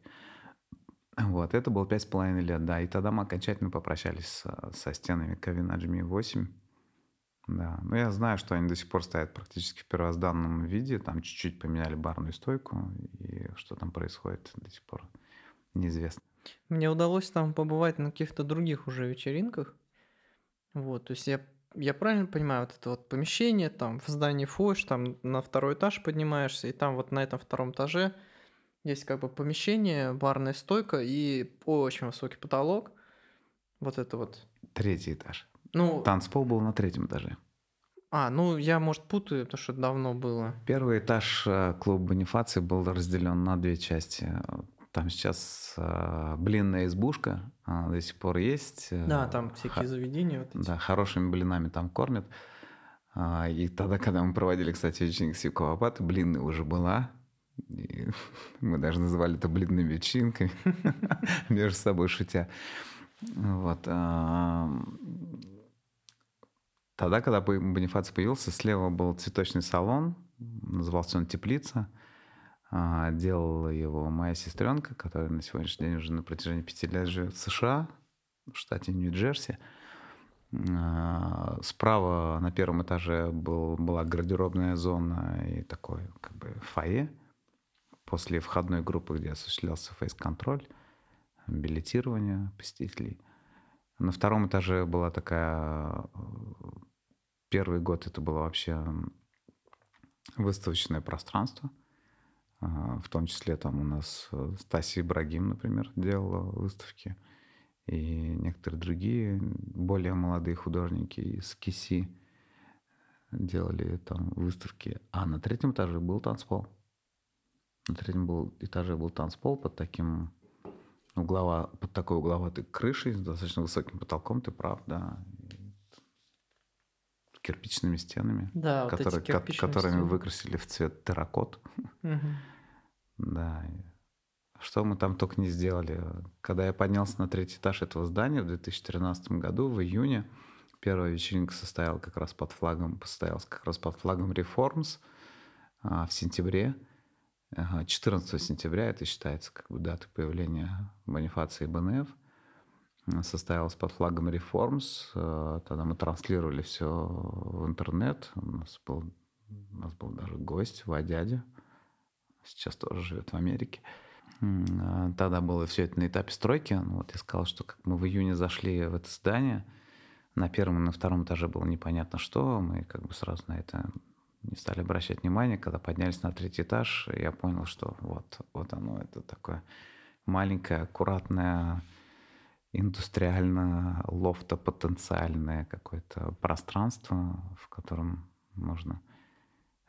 Вот, это было пять с половиной лет, да. И тогда мы окончательно попрощались со, со стенами Кавина Джми 8. Да, но я знаю, что они до сих пор стоят практически в первозданном виде. Там чуть-чуть поменяли барную стойку, и что там происходит до сих пор неизвестно. Мне удалось там побывать на каких-то других уже вечеринках. Вот, то есть я я правильно понимаю, вот это вот помещение, там в здании Фош, там на второй этаж поднимаешься, и там вот на этом втором этаже Есть как бы помещение, барная стойка и очень высокий потолок. Вот это вот. Третий этаж. Ну, Танцпол был на третьем этаже. а, ну я, может, путаю, потому что давно было. Первый этаж э, клуба Бонифации был разделен на две части. Там сейчас э, блинная избушка она до сих пор есть. Да, там ха- всякие заведения вот эти. Да, хорошими блинами там кормят. А, И тогда, когда мы проводили, кстати, вечеринку Сивка Лопаты, блинная уже была. И <laughs> мы даже называли это блинными вечеринками, <laughs> между собой шутя. Вот. а, Тогда, когда Бо- Бонифаций появился, слева был цветочный салон, назывался он «Теплица». А, Делала его моя сестренка, которая на сегодняшний день уже на протяжении пяти лет живет в США, в штате Нью-Джерси. А, Справа на первом этаже был, была гардеробная зона и такой как бы фойе. После входной группы, где осуществлялся фейс-контроль, билетирование посетителей. На втором этаже была такая... Первый год это было вообще выставочное пространство. А, В том числе там у нас э, Стасия Ибрагим, например, делала выставки. И некоторые другие более молодые художники из Киси делали там выставки. А на третьем этаже был танцпол. На третьем был, этаже был танцпол под таким углова, под такой угловатой крышей с достаточно высоким потолком, ты прав, да. Кирпичными стенами, Да, вот которые, ко- кирпичные которыми стены. выкрасили в цвет терракот. Мгм. Да. Что мы там только не сделали. Когда я поднялся на третий этаж этого здания в 2013 году, в июне, первая вечеринка состояла как раз под флагом, состоялась как раз под флагом Reforms а, в сентябре. Ага, 14 сентября, это считается как бы дата появления Бонифации и БНФ. Состоялась под флагом Reforms. э, Тогда мы транслировали все в интернет. У нас был, у нас был даже гость, Вадядя. Сейчас тоже живет в Америке. А, Тогда было все это на этапе стройки. Ну, вот я сказал, что как мы в июне зашли в это здание, на первом и на втором этаже было непонятно что. Мы как бы сразу на это не стали обращать внимание. Когда поднялись на третий этаж, я понял, что вот, вот оно, это такое маленькое, аккуратное, индустриально лофтопотенциальное какое-то пространство, в котором можно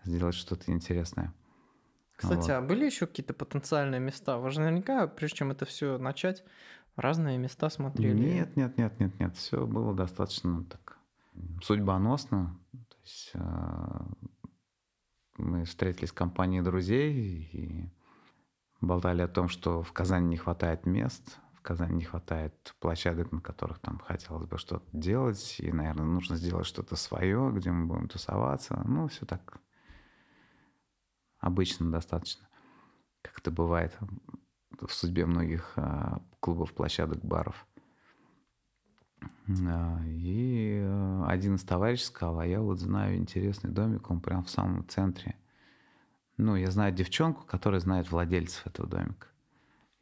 сделать что-то интересное. Кстати, Вот. а были еще какие-то потенциальные места? Вы же наверняка, прежде чем это все начать, разные места смотрели. Нет, нет, нет, нет, нет. Все было достаточно так судьбоносно. То есть э, мы встретились с компанией друзей и болтали о том, что в Казани не хватает мест, в Казани не хватает площадок, на которых там хотелось бы что-то делать, и, наверное, нужно сделать что-то свое, где мы будем тусоваться. Ну, все так обычно достаточно, как это бывает в судьбе многих а, клубов, площадок, баров. А, И э, один из товарищей сказал, а я вот знаю интересный домик, он прям в самом центре. Ну, я знаю девчонку, которая знает владельцев этого домика.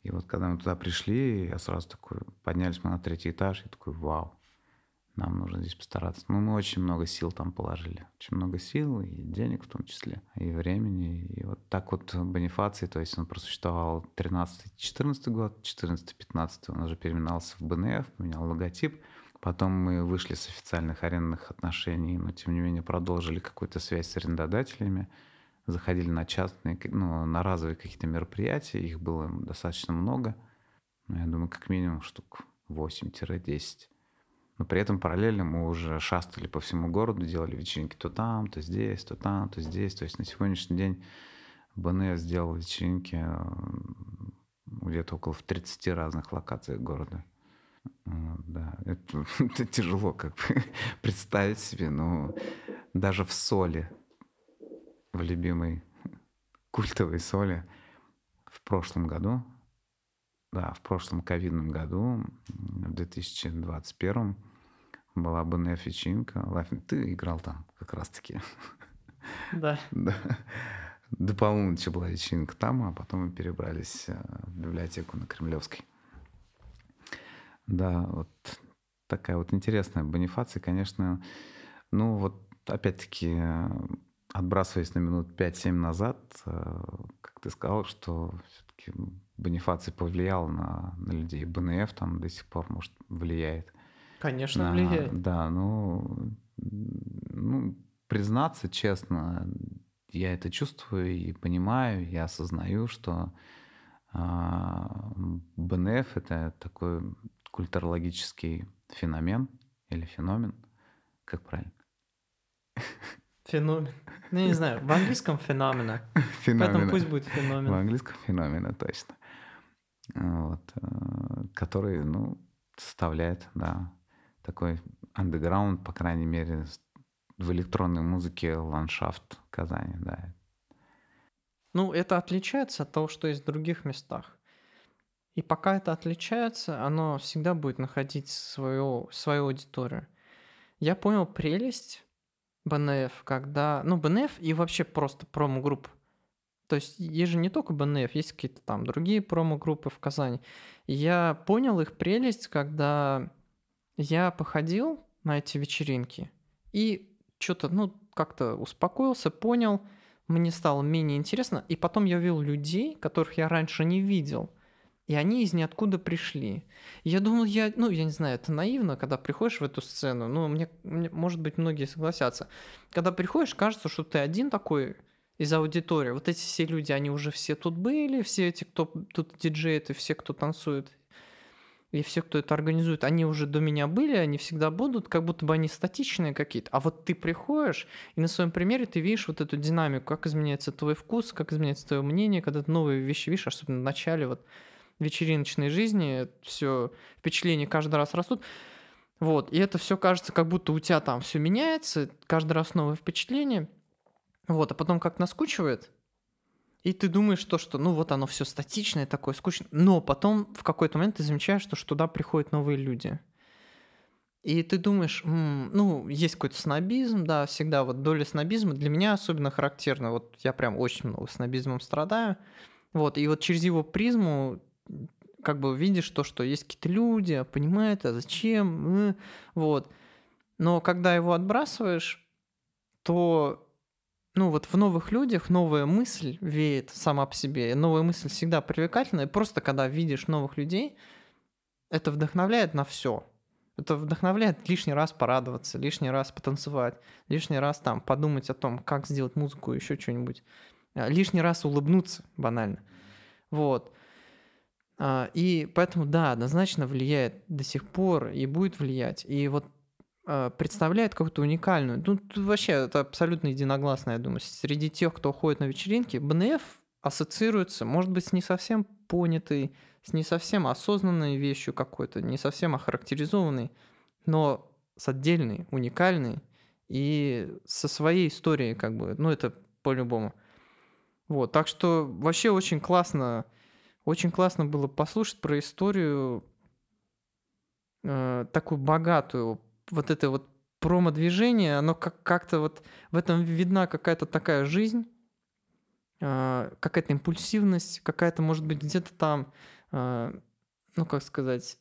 И вот когда мы туда пришли, я сразу такой, поднялись мы на третий этаж, я такой, вау, нам нужно здесь постараться. Ну, мы очень много сил там положили. Очень много сил и денег в том числе, и времени. И вот так вот Бонифаций, то есть он просуществовал 13-14 год, 14-15 он уже переименовался в БНФ, поменял логотип. Потом мы вышли с официальных арендных отношений, но тем не менее продолжили какую-то связь с арендодателями, заходили на частные, ну, на разовые какие-то мероприятия, их было достаточно много. Ну, я думаю, как минимум штук 8-10. Но при этом параллельно мы уже шастали по всему городу, делали вечеринки то там, то здесь, то там, то здесь. То есть на сегодняшний день БНФ сделал вечеринки э, где-то около в 30 разных локациях города. Да, это, <laughs> это тяжело как бы <laughs> представить себе, но даже в соли, в любимой культовой соли в прошлом году, да, в прошлом ковидном году, в 2021 была БНФ вечеринка. Лафин, ты играл там как раз-таки. Да. Да. До полуночи была вечеринка там, а потом мы перебрались э, в библиотеку на Кремлевской. Да, вот такая вот интересная Бонифация, конечно. Ну, вот опять-таки э, отбрасываясь на минут 5-7 назад, э, как ты сказал, что все-таки Бонифаций повлиял на, на людей. БНФ там до сих пор, может, влияет. Конечно, на, влияет. Да, ну, ну, признаться честно, я это чувствую и понимаю, я осознаю, что а, БНФ — это такой культурологический феномен или феномен, как правильно? Феномен. Ну, не знаю, в английском феномена. <laughs> Феномена. Поэтому пусть будет феномен. В английском феномена, точно. Вот. Э, который, ну, составляет, да, такой андеграунд, по крайней мере, в электронной музыке ландшафт Казани, да. Ну, это отличается от того, что есть в других местах. И пока это отличается, оно всегда будет находить свою, свою аудиторию. Я понял прелесть БНФ, когда... Ну, БНФ и вообще просто промо-групп. То есть есть же не только БНФ, есть какие-то там другие промо-группы в Казани. я понял их прелесть, когда я походил на эти вечеринки и что-то, ну, как-то успокоился, понял, мне стало менее интересно, и потом я увидел людей, которых я раньше не видел, и они из ниоткуда пришли. Я думал, я, ну, я не знаю, это наивно, когда приходишь в эту сцену, ну, мне, мне, может быть, многие согласятся. Когда приходишь, кажется, что ты один такой из аудитории. Вот эти все люди, они уже все тут были, все эти, кто тут диджеет, и все, кто танцует, и все, кто это организует, они уже до меня были, они всегда будут, как будто бы они статичные какие-то. А вот ты приходишь, и на своем примере ты видишь вот эту динамику, как изменяется твой вкус, как изменяется твое мнение, когда ты новые вещи видишь, особенно в начале вот вечериночной жизни, все впечатления каждый раз растут. Вот, и это все кажется, как будто у тебя там все меняется, каждый раз новое впечатление. Вот, а потом как наскучивает, и ты думаешь, что, что ну вот оно все статичное, такое скучное. Но потом в какой-то момент ты замечаешь, что, что туда приходят новые люди. И ты думаешь, м-м, ну, есть какой-то снобизм, да, всегда вот доля снобизма для меня особенно характерна. Вот я прям очень много снобизмом страдаю. Вот, и вот через его призму как бы видишь то, что есть какие-то люди, а понимают, а зачем, вот. Но когда его отбрасываешь, то ну вот в новых людях новая мысль веет сама по себе. Новая мысль всегда привлекательная. Просто когда видишь новых людей, это вдохновляет на все. Это вдохновляет лишний раз порадоваться, лишний раз потанцевать, лишний раз там подумать о том, как сделать музыку, еще что-нибудь. А, лишний раз улыбнуться, банально. Вот. А, и поэтому, да, однозначно влияет до сих пор и будет влиять. И вот а, представляет какую-то уникальную. Ну, вообще, это абсолютно единогласно, я думаю. Среди тех, кто ходит на вечеринки, БНФ ассоциируется, может быть, с не совсем понятой, с не совсем осознанной вещью какой-то, не совсем охарактеризованной, но с отдельной, уникальной и со своей историей, как бы, ну, это по-любому. Вот, так что вообще очень классно, очень классно было послушать про историю э, такую богатую, вот это вот промо-движение, оно как- как-то вот в этом видна какая-то такая жизнь, э, какая-то импульсивность, какая-то, может быть, где-то там, э, ну, как сказать,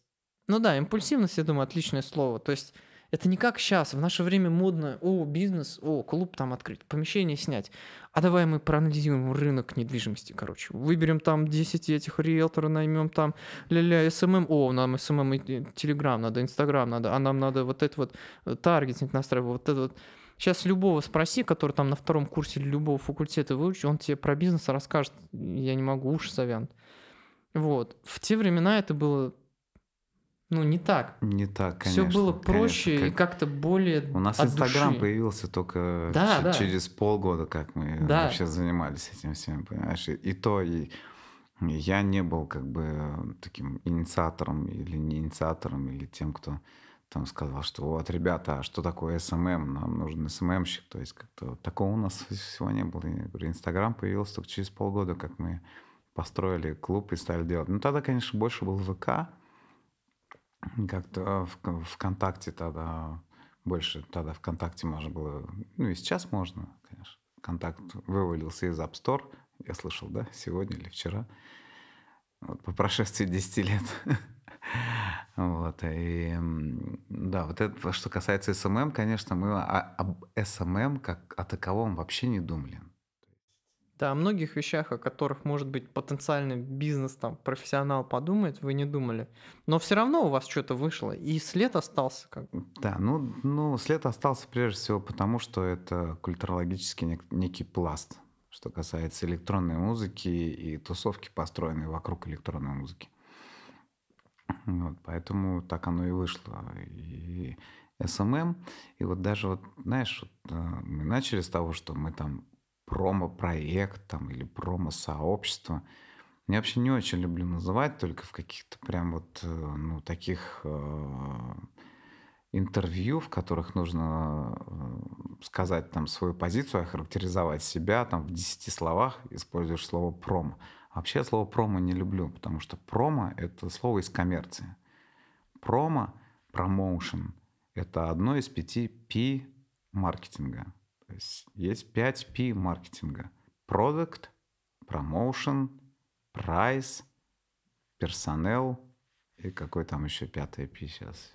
ну да, импульсивность, я думаю, отличное слово. То есть это не как сейчас, в наше время модно, о, бизнес, о, клуб там открыть, помещение снять. А давай мы проанализируем рынок недвижимости, короче. Выберем там 10 этих риэлторов, наймем там ля-ля, SMM, о, нам SMM, Телеграм надо, Инстаграм надо, а нам надо вот это вот э, таргетинг настраивать, вот это вот. Сейчас любого спроси, который там на втором курсе любого факультета выучил, он тебе про бизнес расскажет, я не могу, уши завянут. Вот. В те времена это было ну, не так. Не так, конечно. Все было проще конечно, как... и как-то более У нас Инстаграм появился только да, ч- да. через полгода, как мы да. вообще занимались этим всем, понимаешь? И, то, и я не был как бы таким инициатором или не инициатором, или тем, кто там сказал, что вот, ребята, а что такое SMM? Нам нужен SMM щик. То есть как-то такого у нас всего не было. Я говорю, Инстаграм появился только через полгода, как мы построили клуб и стали делать. Ну, тогда, конечно, больше был ВК, как-то в ВКонтакте тогда больше, тогда ВКонтакте можно было, ну и сейчас можно, конечно. Контакт вывалился из App Store, я слышал, да, сегодня или вчера, вот, по прошествии 10 лет. <laughs> Вот, и да, вот это, что касается SMM, конечно, мы об SMM как о таковом вообще не думали. Да, о многих вещах, о которых, может быть, потенциальный бизнес, там, профессионал подумает, вы не думали. Но все равно у вас что-то вышло, и след остался. Как... Да, ну, ну, след остался прежде всего потому, что это культурологический нек- некий пласт, что касается электронной музыки и тусовки, построенной вокруг электронной музыки. Вот, поэтому так оно и вышло. И SMM, и вот даже вот, знаешь, вот, э, мы начали с того, что мы там промо-проект там, или промо-сообщество. Я вообще не очень люблю называть, только в каких-то прям вот э, ну, таких э, интервью, в которых нужно э, сказать там свою позицию, охарактеризовать себя там в 10 словах, используешь слово промо. Вообще я слово промо не люблю, потому что промо — это слово из коммерции. Промо, промоушен — это одно из пяти P маркетинга. Есть есть 5 P маркетинга. Product, Promotion, Price, Personnel и какой там еще пятый P сейчас.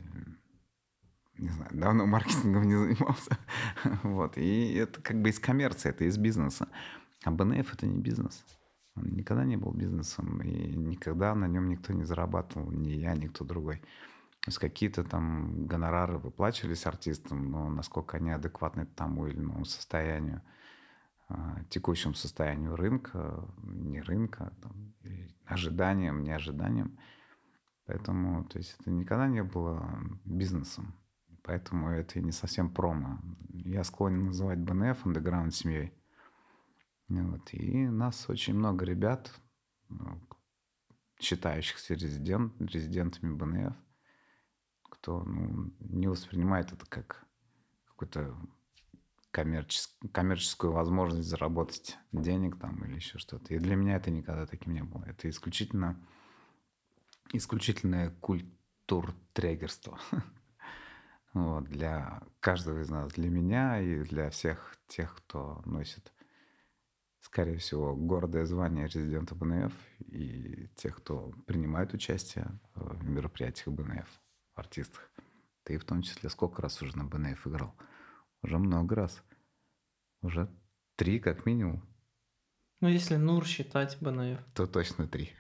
Не знаю, давно маркетингом не занимался. <laughs> вот. И это как бы из коммерции, это из бизнеса. А БНФ это не бизнес. Он никогда не был бизнесом, и никогда на нем никто не зарабатывал, ни я, ни кто другой. То есть какие-то там гонорары выплачивались артистам, но насколько они адекватны тому или иному состоянию, а, текущему состоянию рынка, не рынка, там, ожиданиям, не ожиданиям. Поэтому, то есть это никогда не было бизнесом. Поэтому это не совсем промо. Я склонен называть БНФ андеграунд семьей. Вот. И нас очень много ребят, ну, считающихся резидент, резидентами БНФ кто ну, не воспринимает это как какую-то коммерчес... коммерческую возможность заработать денег там или еще что-то. И для меня это никогда таким не было. Это исключительно исключительное культуртрегерство. <laughs> Вот, для каждого из нас, для меня и для всех тех, кто носит, скорее всего, гордое звание резидента БНФ и тех, кто принимает участие в мероприятиях БНФ артистах. Ты в том числе сколько раз уже на БНФ играл? Уже много раз. Уже три как минимум. Ну, если Нур считать БНФ. То точно три.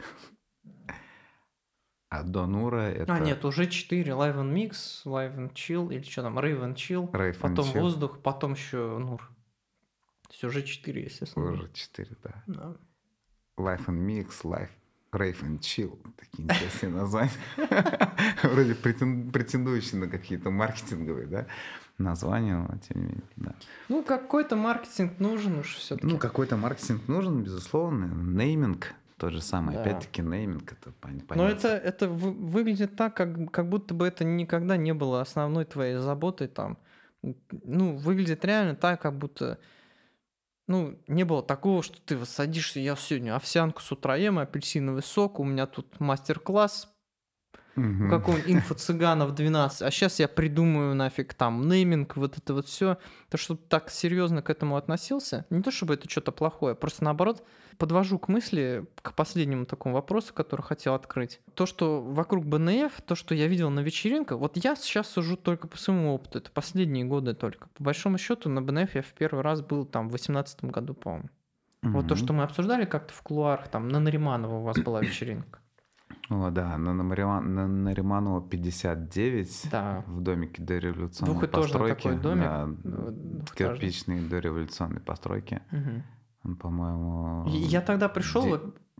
А до Нура это... А, нет, уже четыре. Live and Mix, Live and Chill, или что там, Rave and Chill, Rave потом and chill. Воздух, потом еще Нур. То есть уже четыре, естественно. Уже четыре, да. да. Live and Mix, Live Rave and Chill. Такие интересные названия. <laughs> Вроде претендующие на какие-то маркетинговые, да, названия, но тем не менее, да. Ну, какой-то маркетинг нужен уж все-таки. Ну, какой-то маркетинг нужен, безусловно. Нейминг тот же самый. Да. Опять-таки, нейминг это понятно. Но это, это выглядит так, как, как будто бы это никогда не было основной твоей заботой там. Ну, выглядит реально так, как будто ну, не было такого, что ты садишься, я сегодня овсянку с утра ем, апельсиновый сок, у меня тут мастер-класс угу. какого-нибудь инфо-цыгана в 12, а сейчас я придумаю нафиг там нейминг, вот это вот все. То, что так серьезно к этому относился, не то чтобы это что-то плохое, просто наоборот подвожу к мысли, к последнему такому вопросу, который хотел открыть. То, что вокруг БНФ, то, что я видел на вечеринках, вот я сейчас сужу только по своему опыту, это последние годы только. По большому счету на БНФ я в первый раз был там в 2018 году, по-моему. Mm-hmm. Вот то, что мы обсуждали как-то в кулуарах, там на Нариманова у вас была <coughs> вечеринка. О, да, на, Нариман, на Нариманова 59 да. в домике дореволюционной Двухэтажный постройки. такой домик. Да, кирпичные дореволюционные постройки. Угу. Он, по-моему... Я тогда пришел,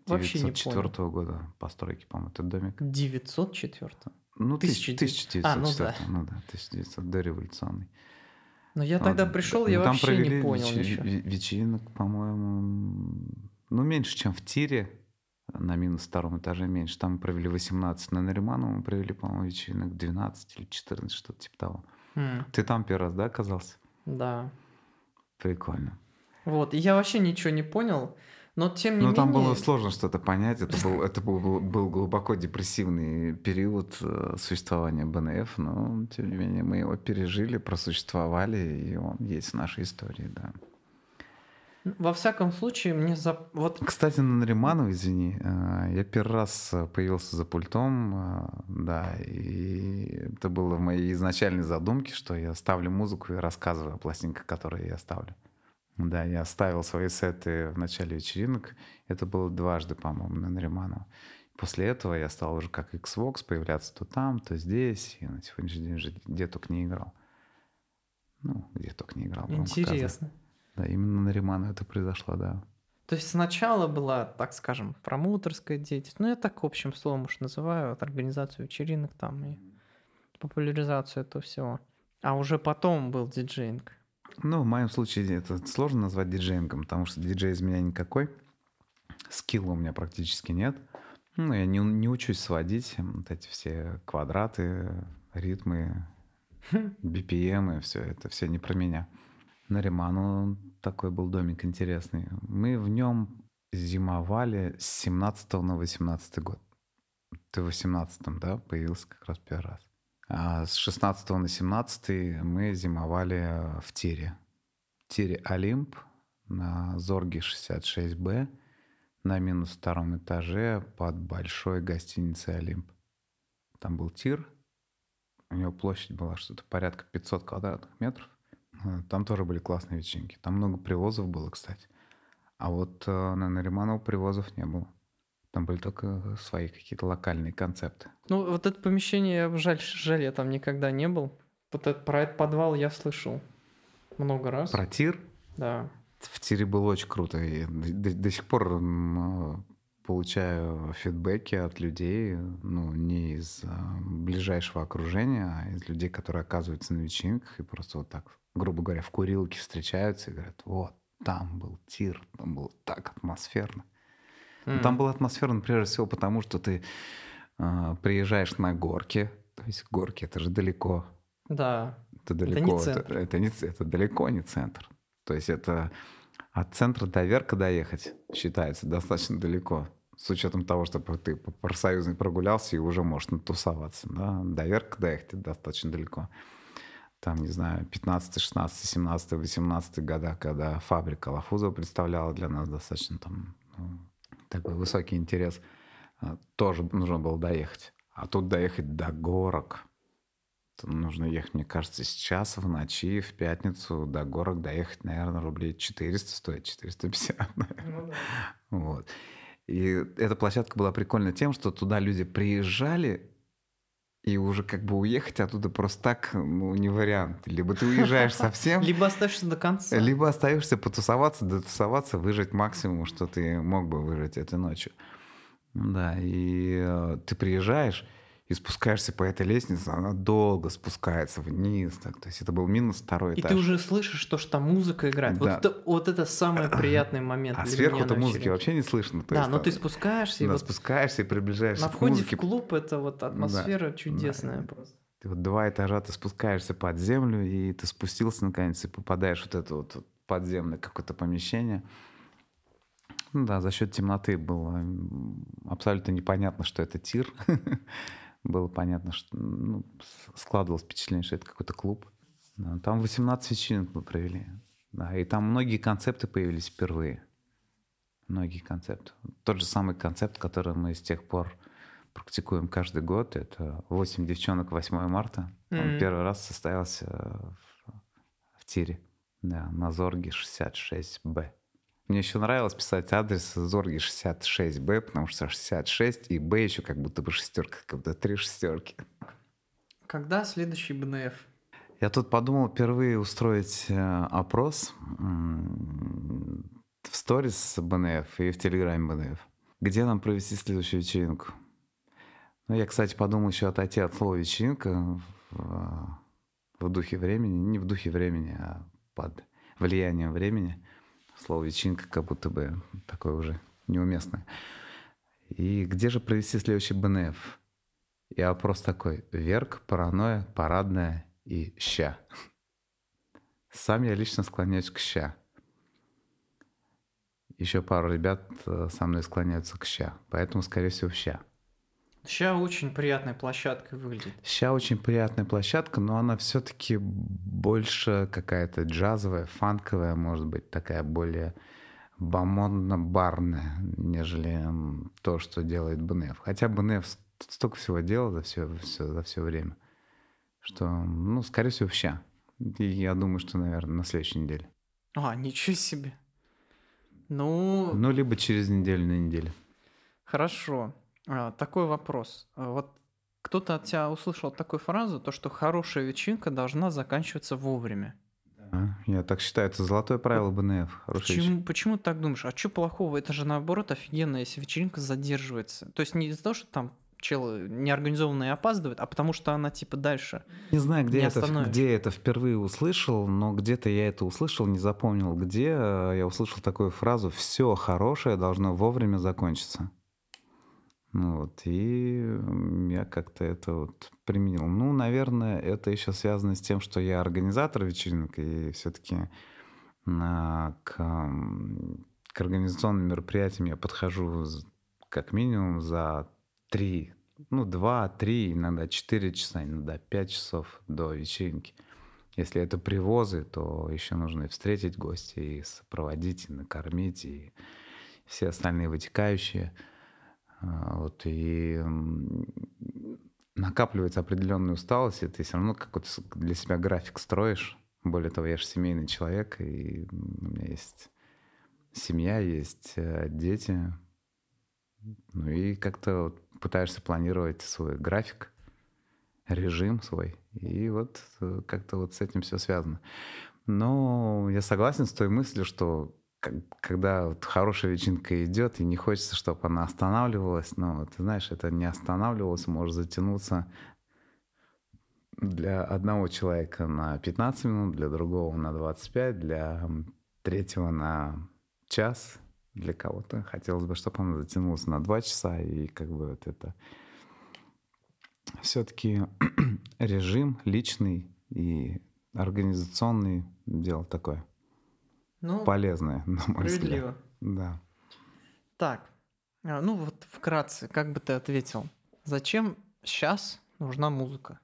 вообще не понял. 904 года постройки, по-моему, этот домик. 904? Ну, 1904. А, ну да. Ну да, 1900, дореволюционный. Но я тогда вот. пришел, я ну, вообще не понял вечер, ничего. Вечеринок, по-моему, ну, меньше, чем в тире на минус втором этаже меньше. Там мы провели 18 на Нариманову, мы провели, по-моему, вечеринок 12 или 14, что-то типа того. Mm. Ты там первый раз, да, оказался? Да. Прикольно. Вот, и я вообще ничего не понял, но тем не ну, менее... там было сложно что-то понять, это был, это был, был глубоко депрессивный период э, существования БНФ, но тем не менее мы его пережили, просуществовали, и он есть в нашей истории, да. Во всяком случае, мне за... вот Кстати, на Нариманов, извини, э, я первый раз появился за пультом, э, да, и это было в моей изначальной задумке, что я ставлю музыку и рассказываю о пластинках, которые я ставлю. Да, я ставил свои сеты в начале вечеринок. Это было дважды, по-моему, на Нариманова. После этого я стал уже как Xbox появляться то там, то здесь. И на сегодняшний день уже где только не играл. Ну, где только не играл. Интересно. Да, именно на Риману это произошло, да. То есть сначала была, так скажем, промоутерская деятельность, ну я так общим словом уж называю, вот, организацию вечеринок там и популяризацию этого всего. А уже потом был диджейнг. Ну, в моем случае это сложно назвать диджеингом, потому что диджей из меня никакой. Скилла у меня практически нет. Ну, я не, не учусь сводить вот эти все квадраты, ритмы, BPM, все это все не про меня. Нариману такой был домик интересный. Мы в нем зимовали с 17 на 18 год. Ты в 18 да, появился как раз первый раз. А с 16 на 17 мы зимовали в тире. Тире Олимп на Зорге 66Б на минус втором этаже под большой гостиницей Олимп. Там был тир, у него площадь была что-то порядка 500 квадратных метров. Э, там тоже были классные вечеринки. Там много привозов было, кстати. А вот э, на Нариманова привозов не было. Там были только свои какие-то локальные концепты. Ну, вот это помещение, жаль, жаль, я там никогда не был. Вот это, про этот подвал я слышал много раз. Про тир? Да. В тире было очень круто. И до, до сих пор э, получаю фидбэки от людей, ну, не из ближайшего окружения, а из людей, которые оказываются на вечеринках и просто вот так грубо говоря, в курилке встречаются и говорят, вот, там был тир, там было так атмосферно. Mm. Там было атмосферно прежде всего потому, что ты э, приезжаешь на горки, то есть горки это же далеко. Да. Это далеко. Это, не центр. это, это, не, это далеко не центр. То есть это от центра до Верка доехать считается достаточно далеко. С учетом того, что ты по профсоюзной прогулялся и уже можешь натусоваться. Да? До Верка доехать достаточно далеко там, не знаю, 15, 16, 17, 18 года, когда фабрика Лафузова представляла для нас достаточно там ну, такой высокий интерес, а, тоже нужно было доехать. А тут доехать до горок, нужно ехать, мне кажется, сейчас в ночи, в пятницу до горок доехать, наверное, рублей 400 стоит, 450. <laughs> Ну, да. Вот. И эта площадка была прикольна тем, что туда люди приезжали и уже как бы уехать оттуда просто так, ну, не вариант. Либо ты уезжаешь <laughs> совсем... Либо остаешься до конца. Либо остаешься потусоваться, дотусоваться, выжить максимум, что ты мог бы выжить этой ночью. Да, и э, ты приезжаешь, и спускаешься по этой лестнице, она долго спускается вниз. Так, то есть это был минус второй этаж. И ты уже слышишь то, что там музыка играет. Да. Вот, это, вот это самый <clears throat> приятный момент. А сверху-то музыки вообще не слышно. Да, есть, но там, ты спускаешься. Да, и вот спускаешься и приближаешься На входе в клуб это вот атмосфера да, чудесная да. просто. Ты вот два этажа ты спускаешься под землю, и ты спустился наконец и попадаешь вот это вот подземное какое-то помещение. Ну да, за счет темноты было абсолютно непонятно, что это тир. <laughs> было понятно, что ну, складывалось впечатление, что это какой-то клуб. Там 18 вечеринок мы провели. Да, и там многие концепты появились впервые. Многие концепты. Тот же самый концепт, который мы с тех пор практикуем каждый год, это 8 девчонок 8 марта. Mm-hmm. Он первый раз состоялся в, в тире. Да, на Зорге 66Б. Мне еще нравилось писать адрес Зорги 66Б, потому что 66 и Б еще как будто бы шестерка, как будто три шестерки. Когда следующий БНФ? Я тут подумал впервые устроить э, опрос в сторис БНФ и в Телеграме БНФ. Где нам провести следующую вечеринку? Ну, я, кстати, подумал еще отойти от слова вечеринка в, в духе времени. Не в духе времени, а под влиянием времени – Слово вечеринка как будто бы такое уже неуместное. И где же провести следующий БНФ? И вопрос такой. Верк, паранойя, парадная и ща. Сам я лично склоняюсь к ща. Еще пару ребят э, со мной склоняются к ща. Поэтому, скорее всего, ща. Сейчас очень приятная площадка выглядит. Сейчас очень приятная площадка, но она все-таки больше какая-то джазовая, фанковая, может быть, такая более бомонно-барная, нежели то, что делает БНФ. Хотя БНФ столько всего делал за все, все, за все время, что, ну, скорее всего, ща. И я думаю, что, наверное, на следующей неделе. А, ничего себе. Ну... Ну, либо через неделю на неделю. Хорошо. А, такой вопрос. А, вот кто-то от тебя услышал такую фразу, то, что хорошая вечеринка должна заканчиваться вовремя. Да, я так считаю, это золотое правило БНФ. Почему, почему ты так думаешь? А что плохого? Это же наоборот офигенно, если вечеринка задерживается. То есть не из-за того, что там чел неорганизованный опаздывает, а потому что она типа дальше. Не знаю, где, не это, где это впервые услышал, но где-то я это услышал, не запомнил, где я услышал такую фразу «все хорошее должно вовремя закончиться». Ну вот, и я как-то это вот применил. Ну, наверное, это еще связано с тем, что я организатор вечеринок, и все-таки к, к организационным мероприятиям я подхожу как минимум за три, ну, два, три, иногда четыре часа, иногда пять часов до вечеринки. Если это привозы, то еще нужно и встретить гостей, и сопроводить, и накормить, и все остальные вытекающие – а, вот, и накапливается определенная усталость, и ты все равно какой-то для себя график строишь. Более того, я же семейный человек, и у меня есть семья, есть э, дети. Ну и как-то вот пытаешься планировать свой график, режим свой. И вот э, как-то вот с этим все связано. Но я согласен с той мыслью, что когда вот хорошая вечеринка идет, и не хочется, чтобы она останавливалась, но ты знаешь, это не останавливалось, может затянуться для одного человека на 15 минут, для другого на 25, для третьего на час, для кого-то хотелось бы, чтобы она затянулась на 2 часа, и как бы вот это все-таки <clears throat> режим личный и организационный дело такое. Ну, полезное, <laughs> на мой справедливо. взгляд. Да. Так, а, ну вот вкратце, как бы ты ответил, зачем сейчас нужна музыка?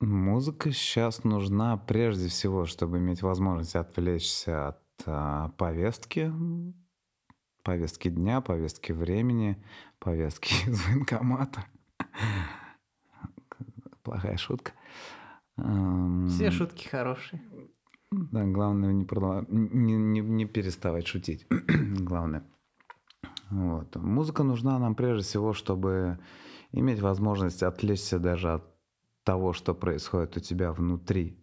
Музыка сейчас нужна прежде всего, чтобы иметь возможность отвлечься от а, повестки, повестки дня, повестки времени, повестки <laughs> из военкомата. Плохая шутка. Все шутки хорошие. Да, главное не, продолж... не, не, не переставать шутить. <clears throat> главное. Вот. Музыка нужна нам прежде всего, чтобы иметь возможность отвлечься даже от того, что происходит у тебя внутри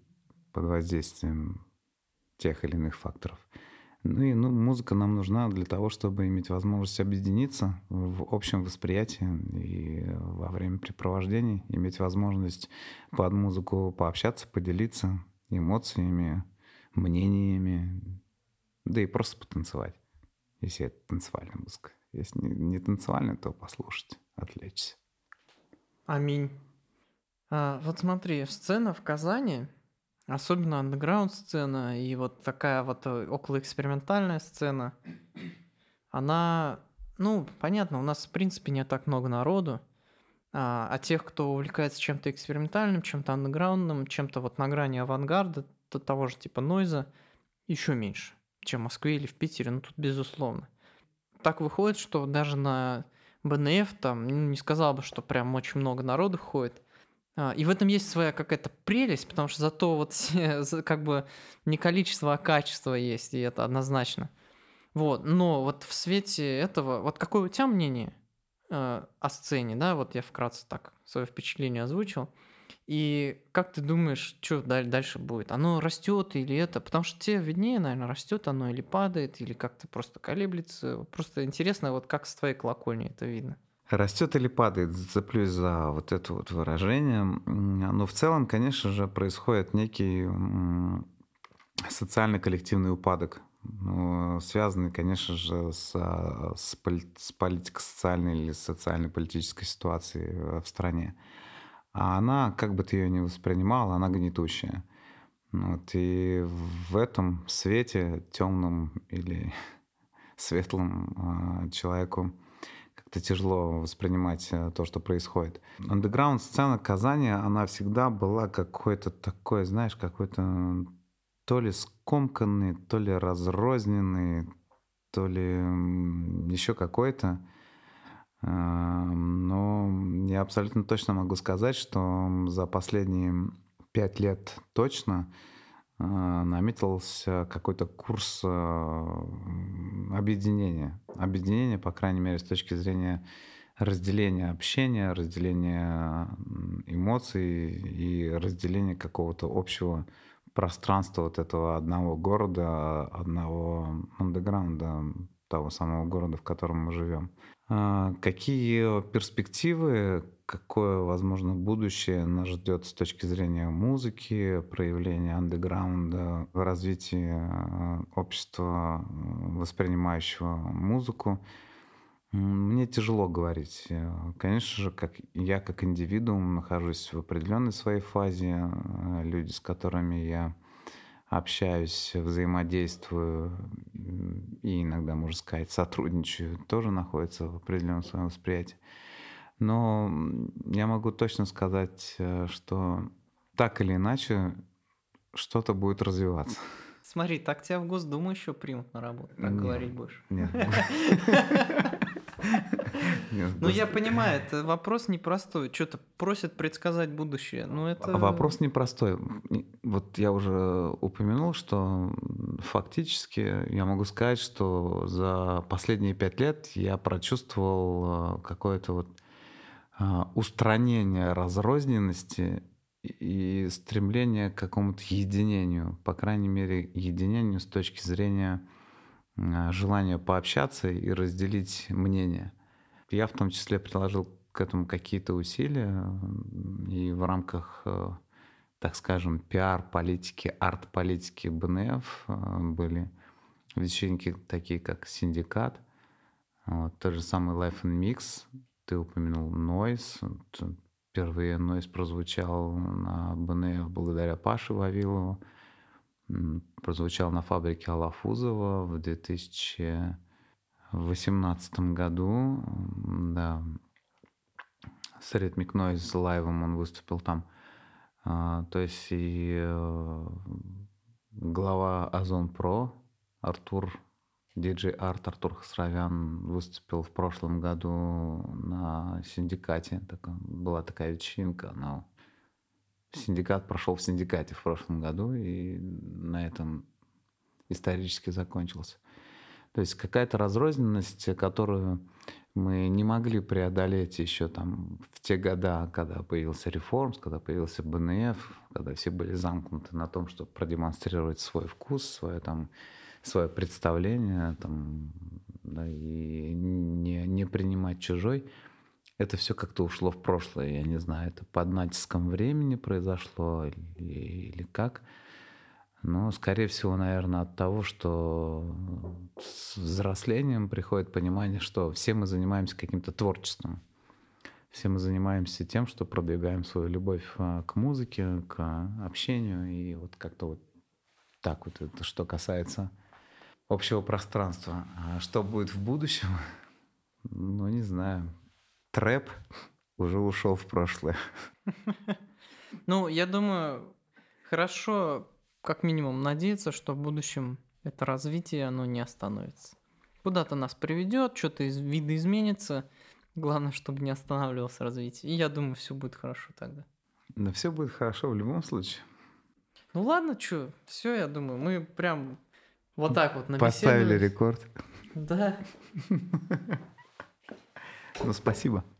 под воздействием тех или иных факторов. Ну и ну, музыка нам нужна для того, чтобы иметь возможность объединиться в общем восприятии и во время препровождений, иметь возможность под музыку пообщаться, поделиться эмоциями, мнениями, да и просто потанцевать, если это танцевальная музыка. Если не, не танцевальная, то послушать, отвлечься. Аминь. А, вот смотри, сцена в Казани, особенно андеграунд сцена и вот такая вот э, околоэкспериментальная сцена, она, ну, понятно, у нас в принципе не так много народу, а, а тех, кто увлекается чем-то экспериментальным, чем-то андеграундным, чем-то вот на грани авангарда, того же типа нойза еще меньше, чем в Москве или в Питере, ну тут безусловно. Так выходит, что даже на БНФ там, ну, не сказал бы, что прям очень много народу ходит. А, и в этом есть своя какая-то прелесть, потому что зато вот <laughs> как бы не количество, а качество есть, и это однозначно. Вот, но вот в свете этого, вот какое у тебя мнение э, о сцене, да, вот я вкратце так свое впечатление озвучил. И как ты думаешь, что дальше будет? Оно растет или это? Потому что тебе виднее, наверное, растет оно или падает, или как-то просто колеблется. Просто интересно, вот как с твоей колокольни это видно. Растет или падает, зацеплюсь за вот это вот выражение. Но в целом, конечно же, происходит некий социально-коллективный упадок, связанный, конечно же, с, с, политико-социальной или социально-политической ситуацией в стране а она, как бы ты ее ни воспринимал, она гнетущая. Вот, и в этом свете темном или <laughs> светлом а, человеку это тяжело воспринимать э, то, что происходит. Андеграунд сцена Казани, она всегда была какой-то такой, знаешь, какой-то то ли скомканный, то ли разрозненный, то ли еще какой-то. Но я абсолютно точно могу сказать, что за последние пять лет точно а, наметился какой-то курс а, объединения. Объединение, по крайней мере, с точки зрения разделения общения, разделения эмоций и разделения какого-то общего пространства вот этого одного города, одного андеграунда, того самого города, в котором мы живем. А, какие перспективы, какое, возможно, будущее нас ждет с точки зрения музыки, проявления андеграунда, развития а, общества, воспринимающего музыку? Мне тяжело говорить. Конечно же, как я как индивидуум нахожусь в определенной своей фазе. А, люди, с которыми я общаюсь, взаимодействую и иногда, можно сказать, сотрудничаю, тоже находятся в определенном своем восприятии. Но я могу точно сказать, э, что так или иначе что-то будет развиваться. Смотри, так тебя в Госдуму еще примут на работу, так Нет. говорить будешь. Нет. <laughs> Ну, я понимаю, это вопрос непростой. Что-то просят предсказать будущее. Ну, это... Вопрос непростой. Вот я уже упомянул, что фактически я могу сказать, что за последние пять лет я прочувствовал э, какое-то вот а, устранение разрозненности и стремление к какому-то единению, по крайней мере, единению с точки зрения а, желания пообщаться и разделить мнение. Я в том числе приложил к этому какие-то усилия и в рамках, э, так скажем, пиар-политики, арт-политики БНФ э, были вечеринки такие, как «Синдикат», вот, тот же самый Life and Mix, ты упомянул Noise, впервые Noise прозвучал на БНФ благодаря Паше Вавилову, прозвучал на фабрике Алафузова в 2018 году. Да, с Rhythmic Noise лайвом он выступил там. А, то есть и э, глава Озон Про Артур, диджей Арт Артур Хасравян выступил в прошлом году на синдикате. Была такая вечеринка, она Синдикат прошел в синдикате в прошлом году и на этом исторически закончился. То есть какая-то разрозненность, которую мы не могли преодолеть еще там в те года, когда появился Реформс, когда появился БНФ, когда все были замкнуты на том, чтобы продемонстрировать свой вкус, свое там свое представление там, да, и не, не принимать чужой это все как-то ушло в прошлое. Я не знаю, это под натиском времени произошло или, или как. Но, скорее всего, наверное, от того, что с взрослением приходит понимание, что все мы занимаемся каким-то творчеством. Все мы занимаемся тем, что продвигаем свою любовь а, к музыке, к общению. И вот как-то вот так вот это что касается общего пространства. А что будет в будущем? <laughs> Ну, не знаю трэп уже ушел в прошлое. <laughs> Ну, я думаю, хорошо, как минимум, надеяться, что в будущем это развитие, оно не остановится. Куда-то нас приведет, что-то из вида изменится. Главное, чтобы не останавливалось развитие. И я думаю, все будет хорошо тогда. Да все будет хорошо в любом случае. Ну ладно, что, все, я думаю, мы прям вот так вот Поставили рекорд. Да. <laughs> Ну, спасибо.